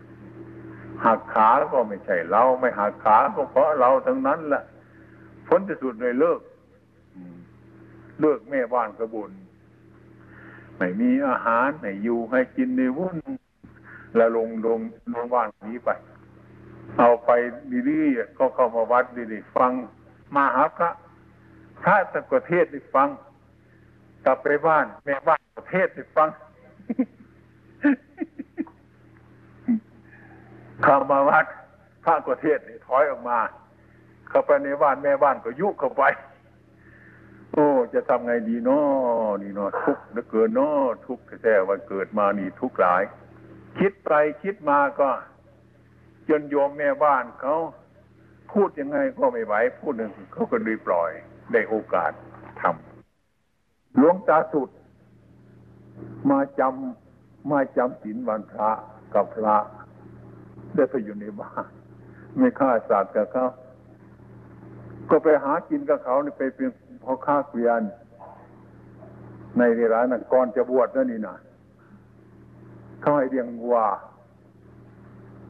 หักขาก็ไม่ใช่เราไม่หักขาก็เพราะเราทั้งนั้นแหละผลที่สุดเลยเลิกเลิกแม่บ้านกระบุนไม่มีอาหารไม่อยู่ให้กินในวุ่นแล้วลงลงลงบ้านนี้ไป เอาไปดีๆก็เข้ามาวัดดีๆฟังมาหาพระ พระตะกเทศได้ฟัง กลับไปบ้าน แม่บ้านประเทศได้ฟังเข้ามาวัดพระกเทศถอยออกมา เข้าไปในบ้านแม่บ้านก็ยุเข้าไป โอ้ จะทำไงดีเนาะนี่เนาะทุกข์เหลือเกินเนาะทุกข์แท้ๆวันเกิดมานี่ทุกข์หลาย คิดไปคิดมาก็ จนโยมแม่บ้านเขาพูดยังไงก็ไม่ไหวพูดหนึ่งเขาก็ดีปล่อย ได้โอกาสทำหลวงตาสุด มาจำมาจำศีลวันพระกับพระได้ไปอยู่ในบ้านไม่ฆ่าสัตว์กับเขาก็ไปหากินกับเขาไปเป็นพ่อค้าเกวียน ในร้านนั้นก่อนจะบวชนั่นนี่นะเขาให้เลี้ยงวัว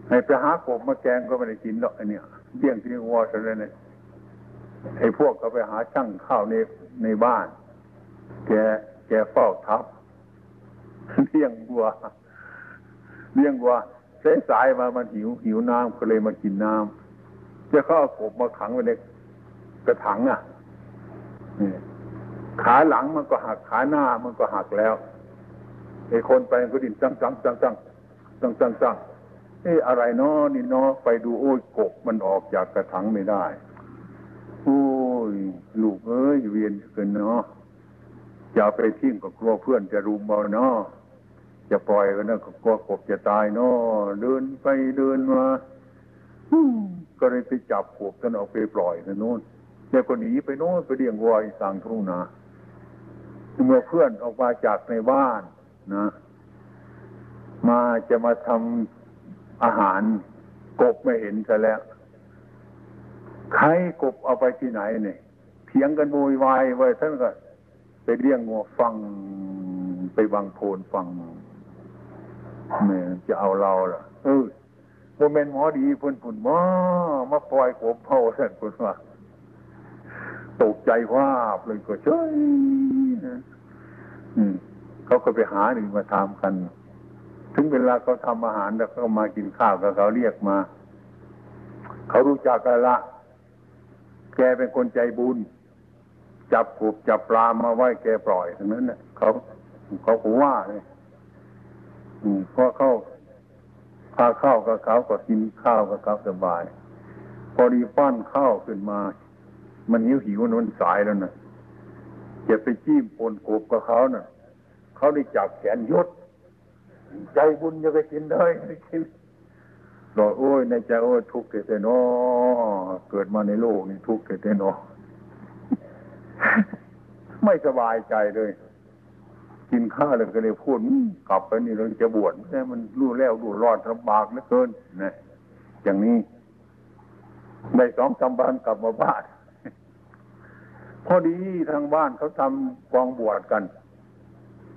ให้ไปหากบมาแกงก็ไม่ได้กินหรอกอันเนี้ยเลี้ยงที่วัวซะเลยเนี่ย ไอ้พวกเขาไปหาช่างข้าวในในบ้าน แกแกเฝ้าทับเลี้ยงวัวเลี้ยงวัวสายสายมามันหิวหิวน้ำก็เลยมากินน้ำจะเข้ากบมาขังไว้ในกระถังอะขาหลังมันก็หักขาหน้ามันก็หักแล้วไอ้คนไปก็ดิ้นจังจังจังจังจังจังจังเอ้อะไรเนาะนี่เนาะไปดูโอ้ยกบมันออกจากกระถังไม่ได้ โอ้ยลูกเอ้ยเวียนเกินเนาะจะไปทิ้งก็กลัวเพื่อนจะรุมเอาเนาะจะปล่อยกันนะก็กลัวกบจะตายเนาะเดินไปเดินมาก็เลยไปจับกบกันออกไปปล่อยนะโน่นแล้วก็หนีไปโน่นไปเลี้ยงวัวอีสังทุ่งนาเมื่อเพื่อนออกมาจากในบ้านนะ มาจะมาทำอาหารกบไม่เห็นซะแล้ว ใครกบเอาไปที่ไหนเนี่ยเถียงกันโวยวายไว้ท่านก็ไปเลี้ยงงัวฟังไปวังโพนฟังเนี่ยจะเอาเราล่ะ เออโมเมนหมอดีพุ่นพุ่นมามาปล่อยกบเผาท่านพุ่นว่าตกใจว่าเลยก็เฉยเขาก็ไปหาหนึ่งมาทำกัน ถึงเวลาเขาทำอาหารแล้วเขามากินข้าวกับเขาเรียกมา เขารู้จักกันละ แกเป็นคนใจบุญ จับกบจับปลามาไว้แกปล่อยทั้งนั้นเนี่ยเขาเขาขว่าเลยพอเข้าพาข้าวกับเขาก็กินข้าวกับเขาสบาย พอดีป้อนข้าวขึ้นมา มันหิวหิวนนสายแล้วนะจะไปจิ้มปนกบกับเขานะ่ะเขาได้จับแขนยศใจบุญจะไปกินได้ไม่กิน บอกโอ้ยในใจโอ้ยทุกข์เต่นอเกิดมาในโลกนี่ทุกข์เต่นอไม่สบายใจเลย กินข้าวเลยก็เลยพูดกลับไปนี่เราจะบวชแต่มันรู้แล้วรู้รอดลำบากเหลือเกินนะอย่างนี้ในสองสามวันกลับมาบ้านพอดีทางบ้านเขาทำกองบวชกัน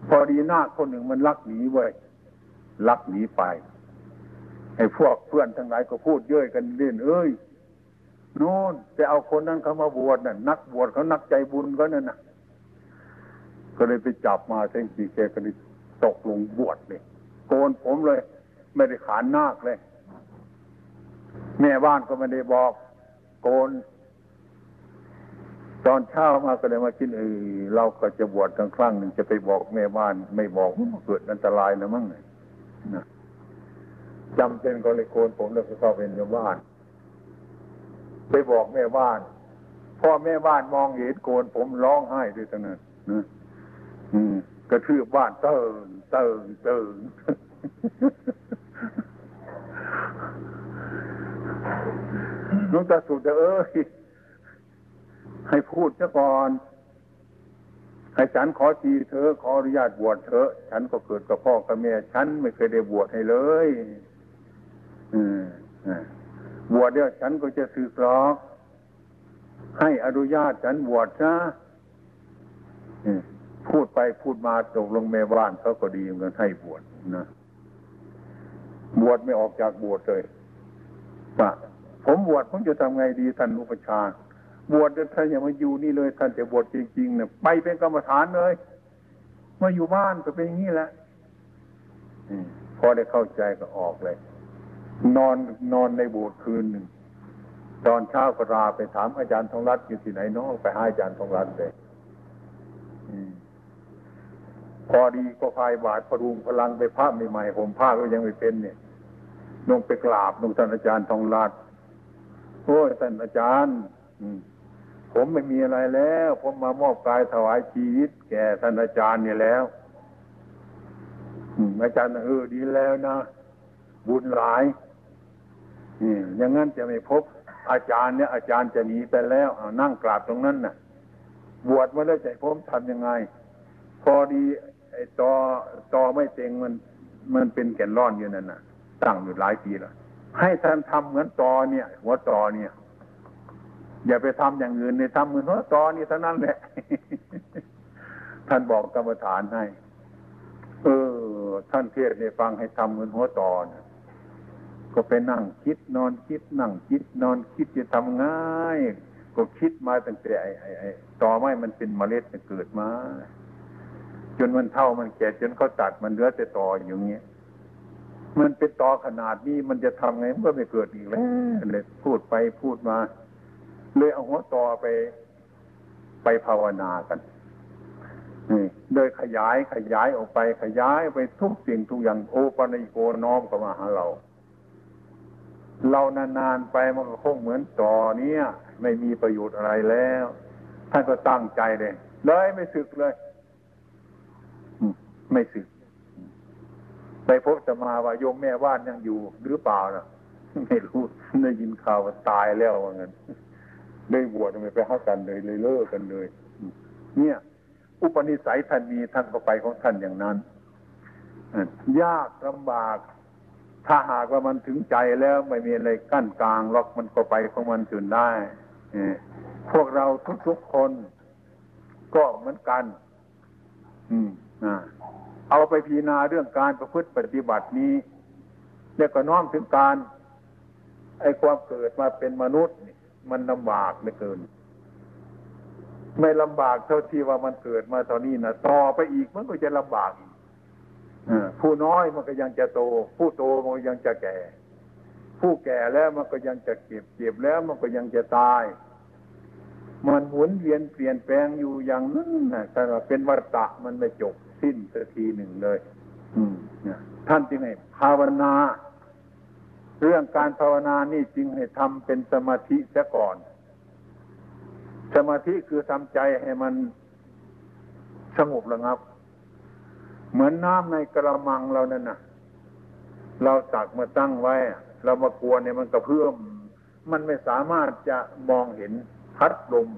พอดีหน้าคคนหนึ่งมันลักหนีไว้ลักหนีไป ไอ้พวกเพื่อนทั้งหลายก็พูดเย้ยกันเล่นเอ้ยโน่นแต่เอาคนนั้นเขามาบวชน่ะ นักบวชเขานักใจบุญก็นั่นน่ะก็เลยไปจับมาเส้นสีแกก็เลยตกลงบวชเลยโกนผมเลย ไม่ได้ขานนาคเลย แม่บ้านก็ไม่ได้บอก โกน ตอนเช้ามาก็เลยมาคิดเออเราก็จะบวชกันครั้งหนึ่งจะไปบอกแม่บ้าน ไม่บอกเกิดอันตรายนะมั้งเนะ จำเป็นก็เลยโกนผมแล้วก็เข้าเป็นชาวบ้าน ไปบอกแม่บ้านพ่อแม่บ้านมองเห็นโกนผมร้องไห้ด้วยทั้งนั้นนะอืมกระทืบบ้านเติงเติงเติงลุงตาสุดเอ้ยให้พูดซะก่อนให้ฉันขอทีเธอขออนุญาตบวชเธอ ฉันก็เกิดกับพ่อกับแม่ ฉันไม่เคยได้บวชให้เลย บวชเดี๋ยวฉันก็จะสึกหรอก ให้อนุญาตฉันบวชนะพูดไปพูดมาตกลงแม่บ้านเขาก็ดีเหมือนให้บวชนะบวชไม่ออกจากบวชเลยว่าผมบวชผมจะทำไงดีท่านอุปชา บวชท่านอย่ามาอยู่นี่เลย ท่านจะบวชจริงๆเนี่ยไปเป็นกรรมฐานเลยมาอยู่บ้านก็เป็นอย่างนี้แหละพอได้เข้าใจก็ออกเลย นอนนอนในโบสถ์คืนหนึ่งตอนเช้าก็ราไปถามอาจารย์ทองรัตน์อยู่ที่ไหนน้องไปหาอาจารย์ทองรัตน์เลยพอดีก็พายบาทพรุงพลังไปภาพใหม่ๆผมภาพก็ยังไม่เป็นเนี่ยลงไปกราบลงท่านอาจารย์ทองรัตน์โอ้ยท่านอาจารย์ผมไม่มีอะไรแล้ว ผมมามอบกายถวายชีวิต แก่ท่านอาจารย์เนี่ยแล้วอาจารย์เออดีแล้วนะบุญหลาย อย่างนั้นจะไม่พบ อาจารย์เนี่ยอาจารย์จะหนีไปแล้วนั่งกราบตรงนั้นน่ะ บวชมาแล้วใจผมทำยังไง พอดีไอ้ตอตอไม่เต็งมัน มันเป็นแก่นร่อนอยู่นั่นน่ะ ตั้งอยู่หลายปีแล้วให้ท่านทำเหมือนตอเนี่ย หัวตอเนี่ย อย่าไปทำอย่างอื่นในทำเหมือนหัวตอนี่เท่านั้นแหละท่านบอกกรรมฐานให้ เออ ท่านเทศในฟังให้ทำเหมือนหัวตอน ก็ไปนั่งคิดนอนคิดนั่งคิดนอนคิดจะทำง่าย ก็คิดมาตั้งแต่ไอ้ไอ้ไอ้ตอไม้มันเป็นเมล็ดมันเกิดมา จนมันเท่ามันแก่จนเขาตัดมันเหลือแต่ต่ออย่างเงี้ยมันเป็นต่อขนาดนี้มันจะทำไงมันก็ไม่เกิดอีกแล้วเลยพูดไปพูดมา เลยเอาหัวต่อไป ไปภาวนากันนี่โดยขยายขยายออกไปขยายไปทุกสิ่งทุกอย่างโอปัญโกน้อมเข้ามาหาเรา เรานานๆไปมันก็คงเหมือนต่อเนี้ยไม่มีประโยชน์อะไรแล้ว ท่านก็ตั้งใจเลย เลยไม่สึกเลยไม่สึกไปพบจะมาว่าโยมแม่บ้านยังอยู่หรือเปล่านะไม่รู้ได้ยินข่าวว่าตายแล้วว่างั้นได้บวชไม่ไปหากันเลยเลยเลิกกันเลย เนี่ย อุปนิสัยท่านมีท่านก็ไปของท่านอย่างนั้นยากลำบาก ถ้าหากว่ามันถึงใจแล้วไม่มีอะไรกั้นกลางล็อกมันก็ไปของมันจนได้พวกเราทุกๆคน ก็เหมือนกัน อืมเอาไปพิจารณาเรื่องการประพฤติปฏิบัตินี้ แล้วก็น้อมถึงการ ไอ้ความเกิดมาเป็นมนุษย์มันลำบากเหลือเกิน ไม่ลำบากเท่าที่ว่ามันเกิดมาตอนนี้นะต่อไปอีกมันก็จะลำบากอีก ผู้น้อยมันก็ยังจะโต ผู้โตมันยังจะแก่ ผู้แก่แล้วมันก็ยังจะเก็บเก็บแล้วมันก็ยังจะตาย มันหมุนเวียนเปลี่ยนแปลงอยู่อย่างนั้นนะแต่ว่าเป็นวัฏฏะมันไม่จบสิ้นสักทีหนึ่งเลย อืมท่านจึงให้ภาวนา เรื่องการภาวนานี่จึงให้ทำเป็นสมาธิซะก่อน สมาธิคือทำใจให้มันสงบระงับ เหมือนน้ำในกระมังเรานั่นน่ะเราตักมาตั้งไว้ เรามากวนเนี่ยมันกระเพื่อมมันไม่สามารถจะมองเห็นพัดลม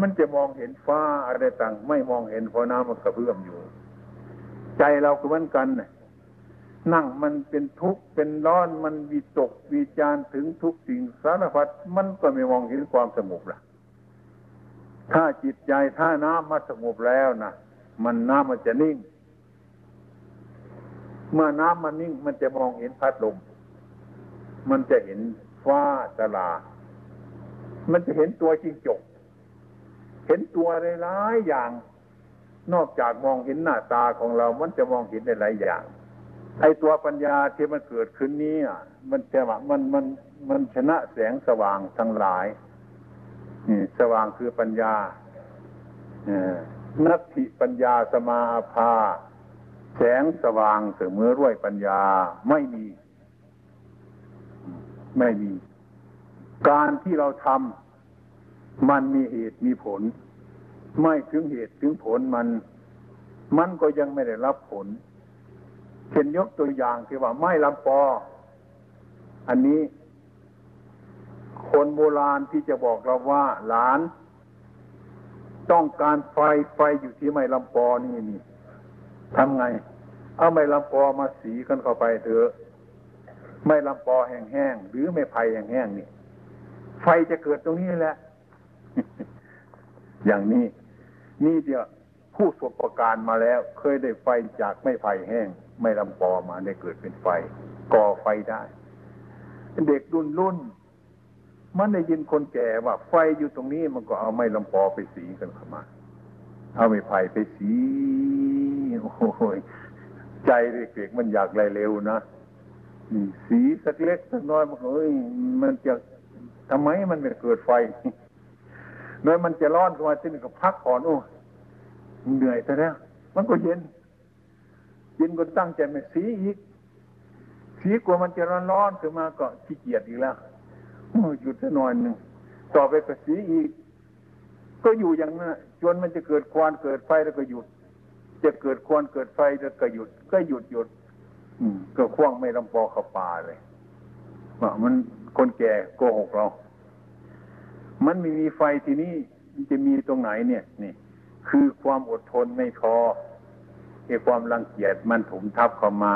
มันจะมองเห็นฟ้าอะไรต่าง ไม่มองเห็นเพราะน้ำมันกระเพื่อมอยู่ ใจเราก็เหมือนกันน่ะนั่งมันเป็นทุกข์เป็นร้อนมันวิตกวิจารถึงทุกสิ่งสารพัดมันก็ไม่มองเห็นความสงบละถ้าจิตใจถ้าน้ำมาสงบแล้วนะ มันน้ำมันจะนิ่ง เมื่อน้ำมันนิ่ง มันจะมองเห็นพัดลม มันจะเห็นฟ้าตลา มันจะเห็นตัวจริงจก เห็นตัวหลายอย่าง นอกจากมองเห็นหน้าตาของเรา มันจะมองเห็นในหลายอย่าง ไอตัวปัญญาที่มันเกิดขึ้นนี้มันจะมันมันมันชนะแสงสว่างทั้งหลายนี่สว่างคือปัญญา นัตถิปัญญาสมาภา แสงสว่างเสมอร้วยปัญญาไม่มี ไม่มี การที่เราทำมันมีเหตุมีผล ไม่ถึงเหตุถึงผลมัน มันก็ยังไม่ได้รับผล เช่นยกตัวอย่างที่ว่าไม้ลำปอ อันนี้ คนโบราณที่จะบอกเราว่าหลาน ต้องการไฟไฟอยู่ที่ไม้ลำปอนี่นี่ทำไง เอาไม้ลำปอมาสีกันเข้าไปเถอะไม้ลำปอแห้งๆหรือไม้ไผ่แห้งๆนี่ ไฟจะเกิดตรงนี้แหละ อย่างนี้ นี่เดียวผู้สบประการมาแล้ว เคยได้ไฟจากไม้ไผ่แห้ง ไม่ลำปอมาได้เกิดเป็นไฟ ก่อไฟได้ เด็กรุ่นรุ่น มันได้ยินคนแก่ว่า ไฟอยู่ตรงนี้มันก็เอาไม้ลำปอไปสีกันเข้ามา เอาไม้ไผ่ไปสีโอ้ยใจเด็กๆมันอยากไรเร็วนะสีสักเล็กสักน้อยมันเอ้ยมันจะทำไมมันไม่เกิดไฟน้อยมันจะร้อนขึ้นมาที่นี่ก็พักผ่อนโอ้เหนื่อยซะแล้ว มันก็เย็นเยินก็ตั้งใจไม่สีอีกสีกลัวมันจะร้อนร้อนขึ้นมาก็ขี้เกียจอีกแล้ว หยุดสักหน่อยหนึ่งต่อไปก็สีอีก ก็อยู่อย่างนั้นจนมันจะเกิดควันเกิดไฟแล้วก็หยุด จะเกิดควันเกิดไฟแล้วก็หยุด ก็หยุดหยุด อืม ก็คว้างไม่ลำปอข้าป่าเลยว่ามันคนแก่โกหกเรา มันไม่มีไฟที่นี่มันจะมีตรงไหนเนี่ย นี่ คือความอดทนไม่พอไอ้ความรังเกียจมันถมทับเข้ามา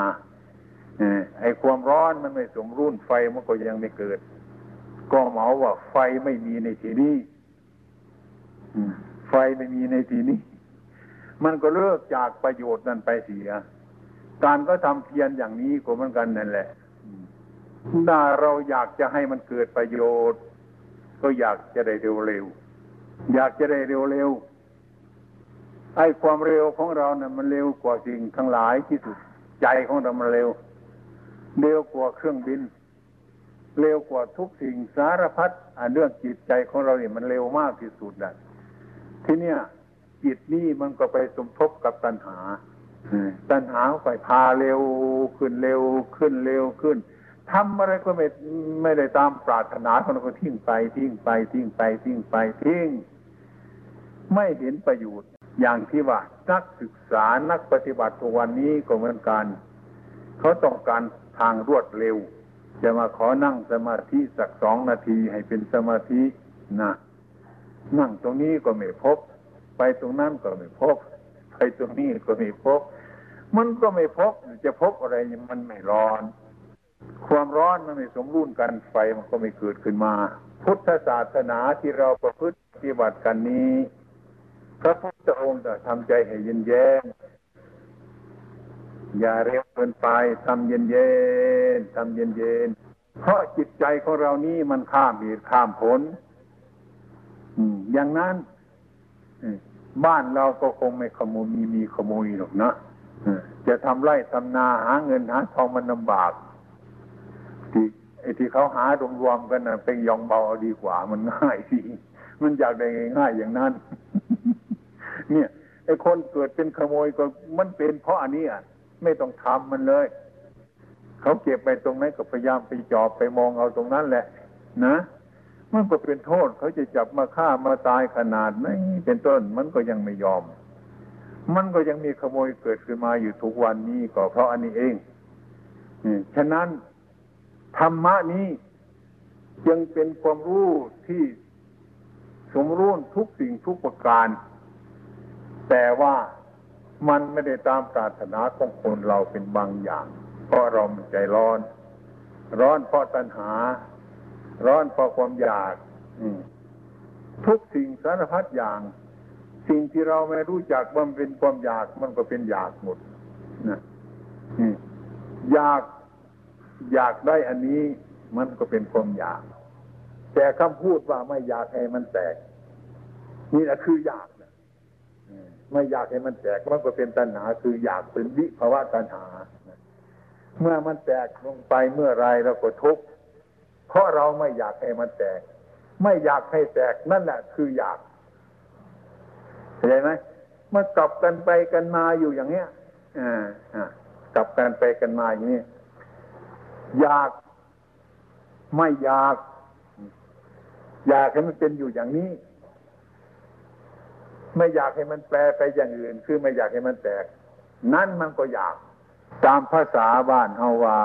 ไอ้ความร้อนมันไม่สมรุ่นไฟมันก็ยังไม่เกิด ก็เหมาว่าไฟไม่มีในที่นี้ไฟไม่มีในที่นี้ มันก็เลิกจากประโยชน์นั้นไปเสีย การก็ทำเพียรอย่างนี้ก็เหมือนกันนั่นแหละถ้าเราอยากจะให้มันเกิดประโยชน์ ก็อยากจะได้เร็วๆอยากจะได้เร็วๆไอ้ความเร็วของเรานะ่ะมันเร็วกว่าสิ่งทั้งหลายที่สุด ใจของเรามันเร็ว เร็วกว่าเครื่องบิน เร็วกว่าทุกสิ่งสารพัดเรื่องจิตใจของเราเนี่ยมันเร็วมากที่สุดนะทีเนี้ยจิตนี่มันก็ไปสมทบกับตัณหาตัณหาไปพาเร็วขึ้นเร็วขึ้นเร็วขึ้นทำอะไรก็ไม่ไม่ได้ตามปรารถนาของเราก็ทิ้งไปทิ้งไปทิ้งไปทิ้งไปทิ้งไม่เห็นประโยชน์อย่างที่ว่านักศึกษานักปฏิบัติตัววันนี้ก็เหมือนกัน เขาต้องการทางรวดเร็ว จะมาขอนั่งสมาธิสักสองนาทีให้เป็นสมาธินะนั่งตรงนี้ก็ไม่พบ ไปตรงนั้นก็ไม่พบ ไปตรงนี้ก็ไม่พบ มันก็ไม่พบจะพบอะไรมันไม่ร้อน ความร้อนมันไม่สมรุนกันไฟมันก็ไม่เกิดขึ้นมา พุทธศาสนาที่เราประพฤติปฏิบัติกันนี้ พระพุทธองค์จะทำใจให้เย็นแย้ม อย่าเร็วเกินไปทำเย็นเย็นทำเย็นเย็นเพราะจิตใจของเรานี่มันข้ามเหตุข้ามผลอย่างนั้นบ้านเราก็คงไม่ขโมยมีมีขโมยหรอกนะจะทำไร่ทำนาหาเงินหาทองมันลำบากที่ไอ้ที่เขาหารวมๆกันนะเป็นยองเบาดีกว่า มันง่ายสิมันอยากได้ง่ายอย่างนั้น เนี่ยไอ้คนเกิดเป็นขโมยก็มันเป็นเพราะอันนี้อะ ไม่ต้องทำมันเลย เขาเก็บไปตรงไหนก็พยายามไปจอบไปมองเอาตรงนั้นแหละ นะมันก็เป็นโทษเขาจะจับมาฆ่ามาตายขนาดไหนเป็นต้นมันก็ยังไม่ยอม มันก็ยังมีขโมยเกิดขึ้นมาอยู่ทุกวันนี้ก็เพราะอันนี้เองฉะนั้นธรรมะนี้ยังเป็นความรู้ที่สมรู้ทุกสิ่งทุกประการ แต่ว่า มันไม่ได้ตามปรารถนาของคนเราเป็นบางอย่าง เพราะเรามันใจร้อน ร้อนเพราะตัณหา ร้อนเพราะความอยากทุกสิ่งสารพัดอย่าง สิ่งที่เราไม่รู้จักว่ามันเป็นความอยากมันก็เป็นอยากหมดนะอยากอยากได้อันนี้มันก็เป็นความอยาก แต่คำพูดว่าไม่อยากให้มันแตก นี่แหละคืออยาก ไม่อยากให้มันแตกมันก็เป็นตัณหาคืออยากเป็นวิภาวะตัณหา เมื่อมันแตกลงไปเมื่อไรเราก็ทุกข์เพราะเราไม่อยากให้มันแตก ไม่อยากให้แตกนั่นแหละคืออยากเข้าใจไหมมันกลับกันไปกันมาอยู่อย่างเนี้ยอ่าอ่ากลับกันไปกันมาอย่างนี้อยากไม่อยาก อยากให้มันเป็นอยู่อย่างนี้ ไม่อยากให้มันแปลไปอย่างอื่น คือไม่อยากให้มันแตก นั่นมันก็อยาก ตามภาษาบ้านเฮาว่า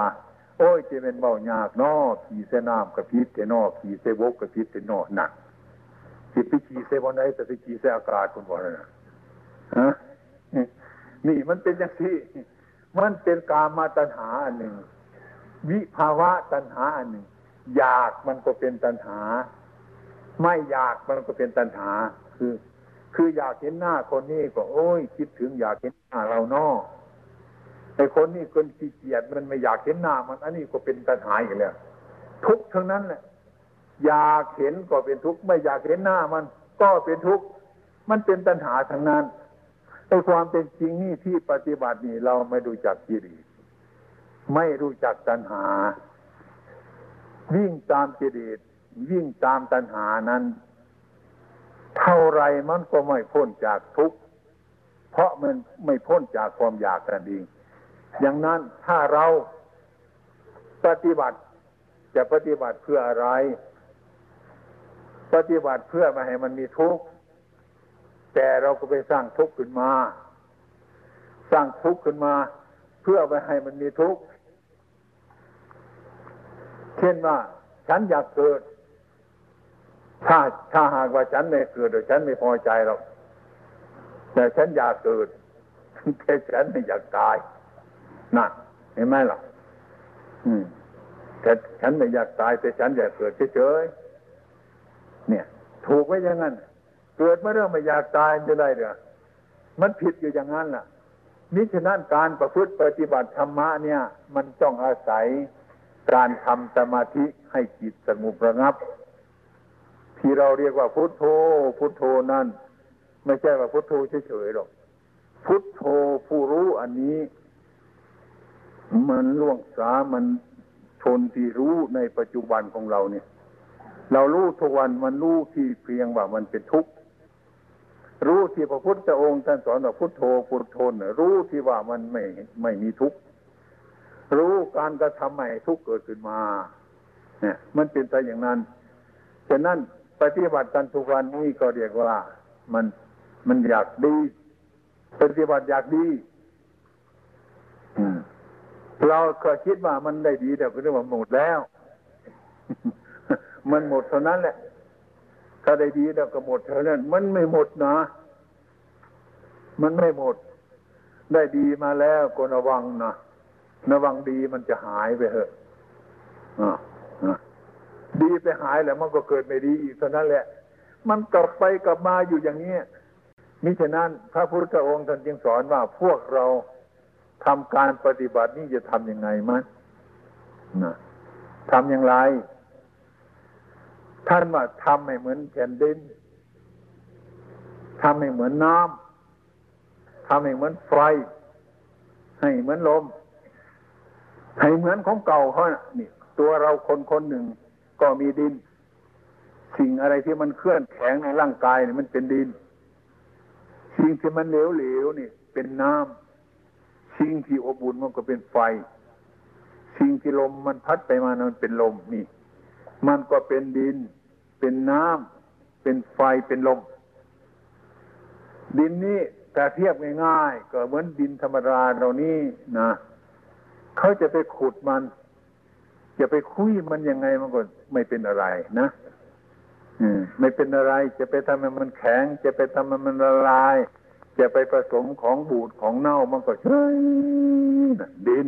โอ้ยจะเป็นเบายากนอขี่เสน้ำกับพิษเตนอขี่เสบกกับพิษเตนอหนักขี่ไปขี่เสบนไหนแต่ไปขี่เสอากาศคุณบอกนะฮะนี่มันเป็นอย่างที่ มันเป็นกามาตัญหาอันหนึ่ง วิภาวะตัณหาอันหนึ่ง อยากมันก็เป็นตัณหา ไม่อยากมันก็เป็นตัณหา คือ คืออยากเห็นหน้าคนนี้ก็โอ้ย คิดถึงอยากเห็นหน้าเรานอไอ้คนนี้คนขี้เกียจมันไม่อยากเห็นหน้ามันอันนี้ก็เป็นตัณหาอีกแล้วทุกทั้งนั้นแหละอยากเห็นก็เป็นทุกข์ไม่อยากเห็นหน้ามัน ก็เป็นทุกข์มันเป็นตัณหาทั้งนั้นไอ้ความเป็นจริงนี่ที่ปฏิบัตินี่เราไม่ดูจักกิริไม่รู้จักตัณหา วิ่งตามกิเลสวิ่งตามตัณหานั้น เท่าไรมันก็ไม่พ้นจากทุกข์เพราะมันไม่พ้นจากความอยากนั่นเองอย่างนั้นถ้าเราปฏิบัติจะปฏิบัติเพื่ออะไร ปฏิบัติเพื่อมาให้มันมีทุกข์แต่เราก็ไปสร้างทุกข์ขึ้นมา สร้างทุกข์ขึ้นมา เพื่อไปให้มันมีทุกข์เช่นว่า ฉันอยากเกิด ถ้าถ้าหากว่าฉันไม่เกิดฉันไม่พอใจหรอกแต่ฉันอยากเกิดแต่ฉันไม่อยากตายนั่นเห็นไหมล่ะอืมแต่ฉันไม่อยากตายแต่ฉันอยากเกิดเฉยๆเนี่ย ถูกไว้อย่างนั้น เกิดมื่เรื่องไม่อยากตายจะได้เด้อมันผิดอยู่อย่างนั้นล่ะมิฉะนั้นการประพฤติปฏิบัติธรรมะเนี่ย มันต้องอาศัยการทำสมาธิให้จิตสงบระงับ ที่เราเรียกว่าพุทโธ พุทโธนั่น ไม่ใช่ว่าพุทโธเฉยๆหรอก พุทโธผู้รู้อันนี้ มันล่วงสามันชนที่รู้ในปัจจุบันของเราเนี่ย เรารู้ทุกวันมันรู้ที่เพียงว่ามันเป็นทุกข์รู้ที่พระพุทธองค์ท่านสอนว่าพุทโธพุทโธรู้ที่ว่ามันไม่ไม่มีทุกข์รู้การกระทำใหม่ทุกเกิดขึ้นมา เนี่ย มันเป็นไปอย่างนั้นฉะนั้น ปฏิบัติกันทุกวันนี้ก็เรียกว่ามันมันอยากดี ปฏิบัติอยากดีเราก็คิดว่ามันได้ดีแต่ก็เรียกว่าหมดแล้ว มันหมดเท่านั้นแหละ ถ้าได้ดีแล้วก็หมดเท่านั้น มันไม่หมดนะ มันไม่หมด ได้ดีมาแล้วก็ระวังนะระวังดีมันจะหายไปเถอะอ่า ดีไปหายแล้วมันก็เกิดไม่ดีอีกเท่านั้นแหละ มันกลับไปกลับมาอยู่อย่างนี้มิฉะนั้นพระพุทธองค์ท่านจึงสอนว่าพวกเราทำการปฏิบัตินี่จะทำยังไงมั้ยนะทำอย่างไร ท่านว่าทำให้เหมือนแผ่นดินทำให้เหมือนน้ำทำให้เหมือนไฟ ให้เหมือนลม ให้เหมือนของเก่าเขานี่ตัวเราคนคนหนึ่ง ก็มีดิน สิ่งอะไรที่มันเคลื่อนแข็งในร่างกายเนี่ยมันเป็นดิน สิ่งที่มันเหลวๆนี่ เป็นน้ำสิ่งที่อบอุ่นมันก็เป็นไฟ สิ่งที่ลมมันพัดไปมามันเป็นลมนี่ มันก็เป็นดิน เป็นน้ำเป็นไฟเป็นลม ดินนี้แต่เทียบง่ายๆก็เหมือนดินธรรมดาเรานี้นะเขาจะไปขุดมัน จะไปคุยมันยังไงมันก็ไม่เป็นอะไรนะไม่เป็นอะไร จะไปทำให้มันแข็ง จะไปทำให้มันละลาย จะไปผสมของบูดของเน่ามันก็เฉยดิน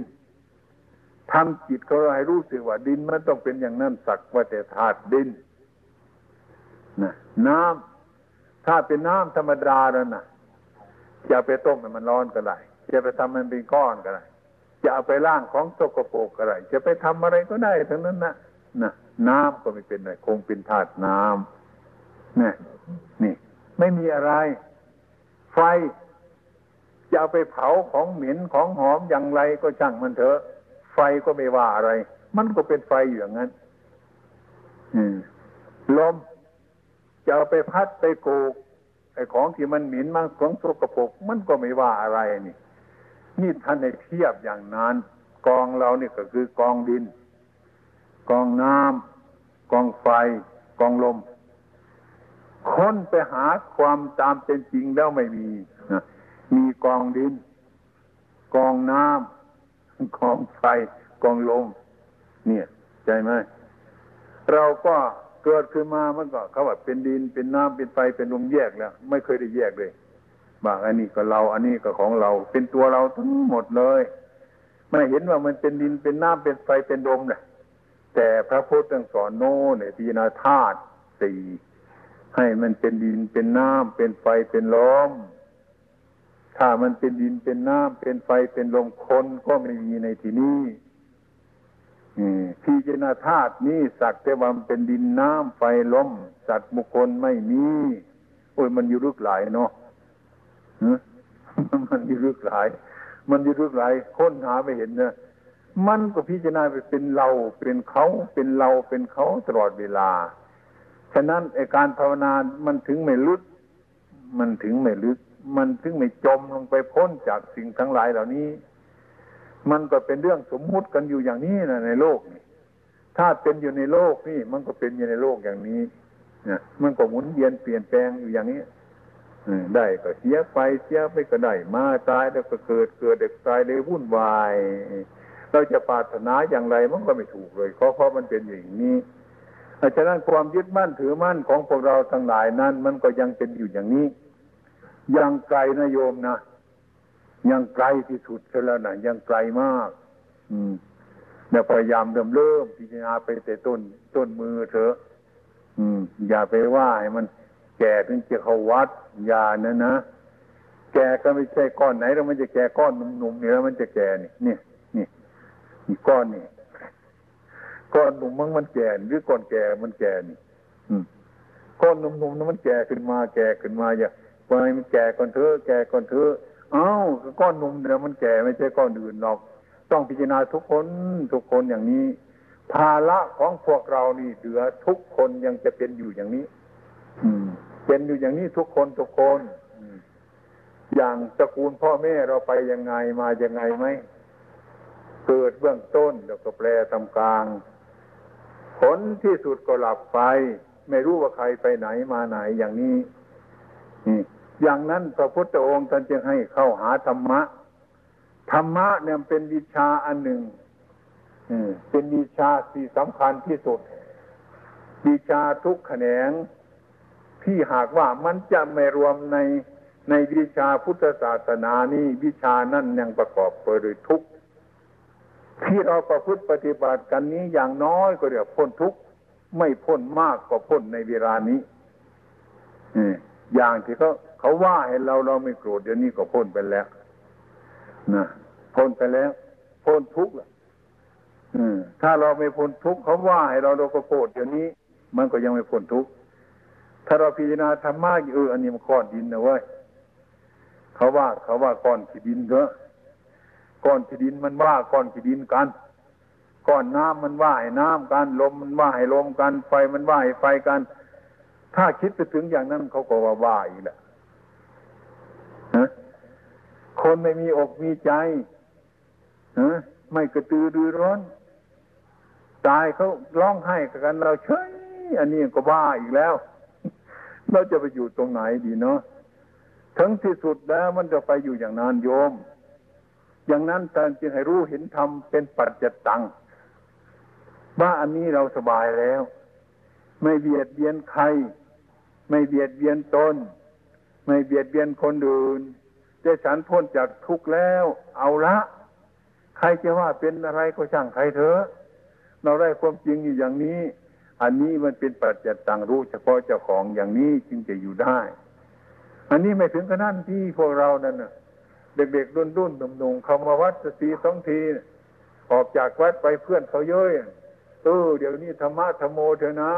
ทำจิตเขาให้รู้สึกว่าดินมันต้องเป็นอย่างนั้นสักว่าแต่ธาตุดินนะน้ำถ้าเป็นน้ำธรรมดาแล้วนะจะไปต้มให้มันร้อนก็ได้จะไปทำมันเป็นก้อนก็ได้ จะเอาไปล่างของสกปรกก็ได้จะไปทำอะไรก็ได้ทั้งนั้นนะนะน้ำก็ไม่เป็นไรคงเป็นธาตุน้ำนี่นี่ ไม่มีอะไร ไฟ จะเอาไปเผาของเหม็นของหอมอย่างไรก็ช่างมันเถอะ ไฟก็ไม่ว่าอะไร มันก็เป็นไฟอยู่อย่างนั้นลมจะเอาไปพัดไปโกกไอ้ของที่มันหมิ่นมันของสกปรกมันก็ไม่ว่าอะไรนี่ นี่ท่านในเทียบอย่างนั้น กองเราเนี่ยก็คือกองดิน กองน้ำกองไฟ กองลม ค้นไปหาความตามเป็นจริงแล้วไม่มีมีกองดิน กองน้ำกองไฟ กองลม เนี่ยใจไหมเราก็เกิดขึ้นมามันก็เขาว่าเป็นดินเป็นน้ำเป็นไฟเป็นลมแยกแล้ว ไม่เคยได้แยกเลย บางอันนี้ก็เรา อันนี้ก็ของเรา เป็นตัวเราทั้งหมดเลยไม่เห็นว่ามันเป็นดินเป็นน้ำเป็นไฟเป็นลมเลยแต่พระพุทธสอนโน่เนี่ยพิจารณาธาตุสี่ให้มันเป็นดินเป็นน้ำเป็นไฟเป็นลมถ้ามันเป็นดินเป็นน้ำเป็นไฟเป็นลมคนก็ไม่มีในที่นี้พิจารณาธาตุนี้สักแต่ว่ามันเป็นดินน้ำไฟลมสัตว์มุคคลไม่มีโอ้ยมันอยู่ลึกหลายเนาะ มันยู่ลึกหลาย มันยู่ลึกหลายค้นหาไม่เห็นนะมันก็พิจารณาไปเป็นเราเป็นเขาเป็นเราเป็นเขาตลอดเวลา ฉะนั้นไอการภาวนา มันถึงไม่ลึก มันถึงไม่ลึก มันถึงไม่จมลงไปพ้นจากสิ่งทั้งหลายเหล่านี้ มันก็เป็นเรื่องสมมุติกันอยู่อย่างนี้นะในโลกนี่ ถ้าเป็นอยู่ในโลกนี่ มันก็เป็นอยู่ในโลกอย่างนี้นะมันก็หมุนเวียนเปลี่ยนแปลงอยู่อย่างนี้ ได้ก็เสียไปเสียไปก็ได้มาตายแล้วก็เกิดเกิดเด็กตายเลยวุ่นวาย เราจะปรารถนาอย่างไรมันก็ไม่ถูกเลยเพราะเพราะมันเป็นอย่างนี้ฉะนั้นความยึดมั่นถือมั่นของพวกเราทั้งหลายนั้น มันก็ยังเป็นอยู่อย่างนี้ ยังไกลนะโยมนะยังไกลที่สุดแล้วนะยังไกลมาก อืมเนี่พยายามเริ่มเริ่มพิจารณาไปแต่ต้นต้นมือเถอะ อืม อย่าไปว่าให้มัน แก่ถึงจะเข้าวัดย่านะนะ แก่ก็ไม่ใช่ก้อนไหนแล้วมันจะแก่ก้อนหนุ่มๆนี่แล้วมันจะแก่นี่นี่นี่นี่ก้อนนี่ก้อนหนุ่มมันมันแก่หรือก้อนแก่มันแก่นี่ก้อนหนุ่มๆนั้นมันแก่ขึ้นมา แก่ขึ้นมาอย่าไปมันแก่ก่อนเถอะแก่ก่อนเถอะเอ้าก้อนหนุ่มเนี่ยมันแก่ไม่ใช่ก้อนอื่นหรอก ต้องพิจารณาทุกคนทุกคนอย่างนี้ ภาระของพวกเรานี่เหลือทุกคนยังจะเป็นอยู่อย่างนี้ อืม เป็นอยู่อย่างนี้ทุกคนทุกคนอย่างตระกูลพ่อแม่เราไปยังไงมายังไงไหมเกิดเบื้องต้นแล้วก็แปลทำกลาง ผลที่สุดก็หลับไป ไม่รู้ว่าใครไปไหนมาไหนอย่างนี้นี่อย่างนั้นพระพุทธองค์ท่านจึงให้เข้าหาธรรมะ ธรรมะเนี่ยเป็นวิชาอันหนึ่งเป็นวิชาที่สำคัญที่สุดวิชาทุกแขนง ที่หากว่ามันจะไม่รวมในในวิชาพุทธศาสนานี้วิชานั่นยังประกอบไปด้วยทุกที่เราประพฤติปฏิบัติกันนี้อย่างน้อยก็เรียกพ้นทุกไม่พ้นมากก็พ้นในเวลานี้อย่างที่เขาเขาว่าให้เราเราไม่โกรธเดี๋ยวนี้ก็พ้นไปแล้วนะพ้นไปแล้ว พ้นทุกข์ละถ้าเราไม่พ้นทุกข์เขาว่าให้เราเราก็โกรธเดี๋ยวนี้ มันก็ยังไม่พ้นทุกข์ ถ้าเราพิจารณาธรรมะเอออันนี้มันก้อนดินนะเว้ยเขาว่าเขาว่าก้อนขี้ดินเถอะก้อนขี้ดินมันว่าก้อนขี้ดินกัน ก้อนน้ำมันว่าให้น้ำกันลมมันว่าให้ลมกันไฟมันว่าให้ไฟกัน ถ้าคิดไปถึงอย่างนั้นเขาก็ว่าว่าอีกแหละคนไม่มีอกมีใจไม่กระตือรือร้นตายเขาร้องไห้กันเราเฉยอันนี้ก็บ้าอีกแล้ว เราจะไปอยู่ตรงไหนดีเนาะถึงที่สุดแล้วมันจะไปอยู่อย่างนั้นโยม อย่างนั้นท่านจึงให้รู้เห็นธรรมเป็นปัจจตังว่าอันนี้เราสบายแล้ว ไม่เบียดเบียนใคร ไม่เบียดเบียนตนไม่เบียดเบียนคนอื่นได้ฉันพ้นจากทุกข์แล้ว เอาละ ใครจะว่าเป็นอะไรก็ช่างใครเถอะ เราได้ความจริงอยู่อย่างนี้ อันนี้มันเป็นปัจจตังรู้เฉพาะเจ้าของอย่างนี้จึงจะอยู่ได้ อันนี้ไม่ถึงขนาดที่พวกเรานั่นนะเด็กๆรุ่นรุ่นหนุ่มๆเขามาวัดสีสองทีออกจากวัดไปเพื่อนเขาเย้ยเออเดี๋ยวนี้ธรรมะธรรมโมเถอะนะ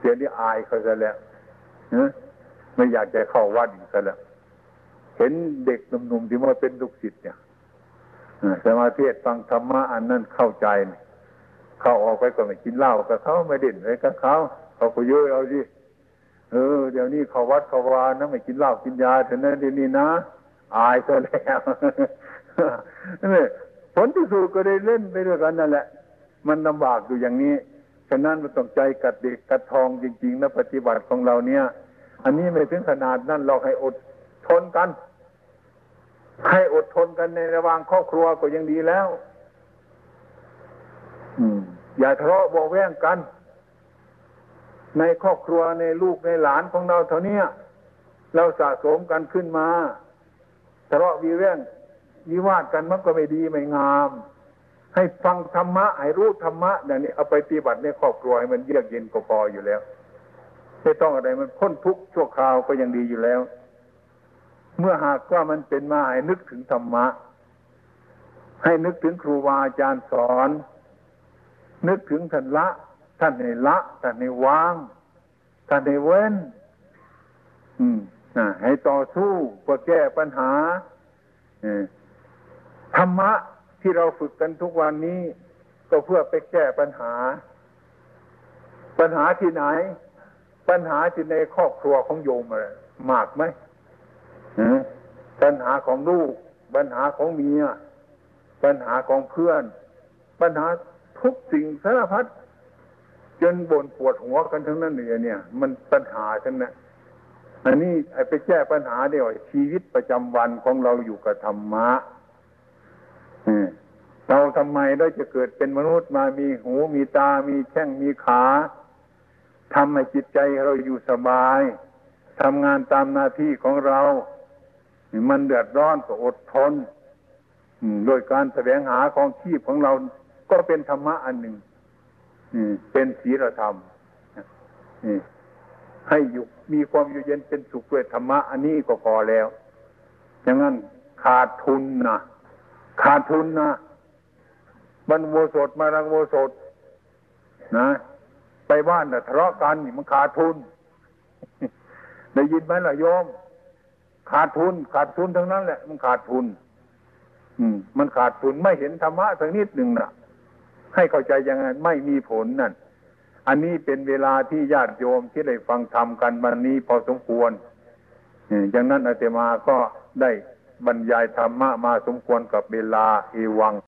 เดี๋ยวนี้อายเขาซะแล้วไม่อยากจะเข้าวัดอีกแล้วเห็นเด็กหนุ่มๆที่มาเป็นลูกศิษย์เนี่ยสมาธิฟังธรรมะอันนั้นเข้าใจเข้าออกไปก็ไม่กินเหล้ากับเขาไม่เด่นอะไรกับเขาเขาก็เยอะเอาสิเออเดี๋ยวนี้เขาวัดเขาวานะไม่กินเหล้ากินยาเถอะนะเดี๋ยวนี้นะ อายซะแล้วนี่ผลที่สุดก็ได้เล่นไปด้วยกันนั่นแหละ มันลำบากอยู่อย่างนี้ฉะนั้นมันต้องใจกัดเด็กกัดทองจริงๆนะปฏิบัติของเราเนี่ย อันนี้ไม่ถึงขนาดนั้นเราให้อดทนกัน ให้อดทนกันในระหว่างครอบครัวก็ยังดีแล้ว อย่าทะเลาะเบาแวงกัน ในครอบครัวในลูกในหลานของเราเท่านี้เราสะสมกันขึ้นมาทะเลาะวิเรื่องวิวาทกันมันก็ไม่ดีไม่งาม ให้ฟังธรรมะให้รู้ธรรมะอย่างนี้เอาไปปฏิบัติในครอบครัวให้มันเยือกเย็นก็พออยู่แล้วไม่ต้องอะไรมันพ้นทุกข์ชั่วคราวก็ยังดีอยู่แล้ว เมื่อหากว่ามันเป็นมาให้นึกถึงธรรมะ ให้นึกถึงครูบาอาจารย์สอน นึกถึงท่านละ ท่านในละท่านในวางท่านในเว้น อืมให้ต่อสู้เพื่อแก้ปัญหาธรรมะที่เราฝึกกันทุกวันนี้ ก็เพื่อไปแก้ปัญหา ปัญหาที่ไหน ปัญหาที่ในครอบครัวของโยมอะไรมากไหมปัญหาของลูก ปัญหาของเมีย ปัญหาของเพื่อน ปัญหา ทุกสิ่งสารพัดจนบ่นปวดหัวกันทั้งนั้นเลยเนี่ย มันปัญหาทั้งนั้นอันนี้ไปแก้ปัญหาเดียวชีวิตประจำวันของเราอยู่กับธรรมะเราทำไมได้จะเกิดเป็นมนุษย์มามีหูมีตา มีแข้งมีขาทำให้จิตใจเราอยู่สบายทำงานตามหน้าที่ของเรา มันเดือดร้อนก็อดทน โดยการแสวงหาของชีพของเรา ก็เป็นธรรมะอันหนึ่งเป็นศีลธรรมให้อยู่มีความอยู่เย็นเป็นสุขด้วยธรรมะอันนี้ก็พอแล้วอย่างนั้นขาดทุนนะขาดทุนนะมันโวสดมารังโวสดนะ ไปบ้านน่ะทะเลาะกันมันขาดทุน ได้ยินไหมล่ะโยม ขาดทุน ขาดทุนทั้งนั้นแหละ มันขาดทุน อืม มันขาดทุนไม่เห็นธรรมะสักนิดหนึ่งนะ ให้เข้าใจยังไงไม่มีผลนั่น อันนี้เป็นเวลาที่ญาติโยมที่ได้ฟังธรรมกันวันนี้พอสมควรอย่างนั้นอาตมาก็ได้บรรยายธรรมะมาสมควรกับเวลาเอวัง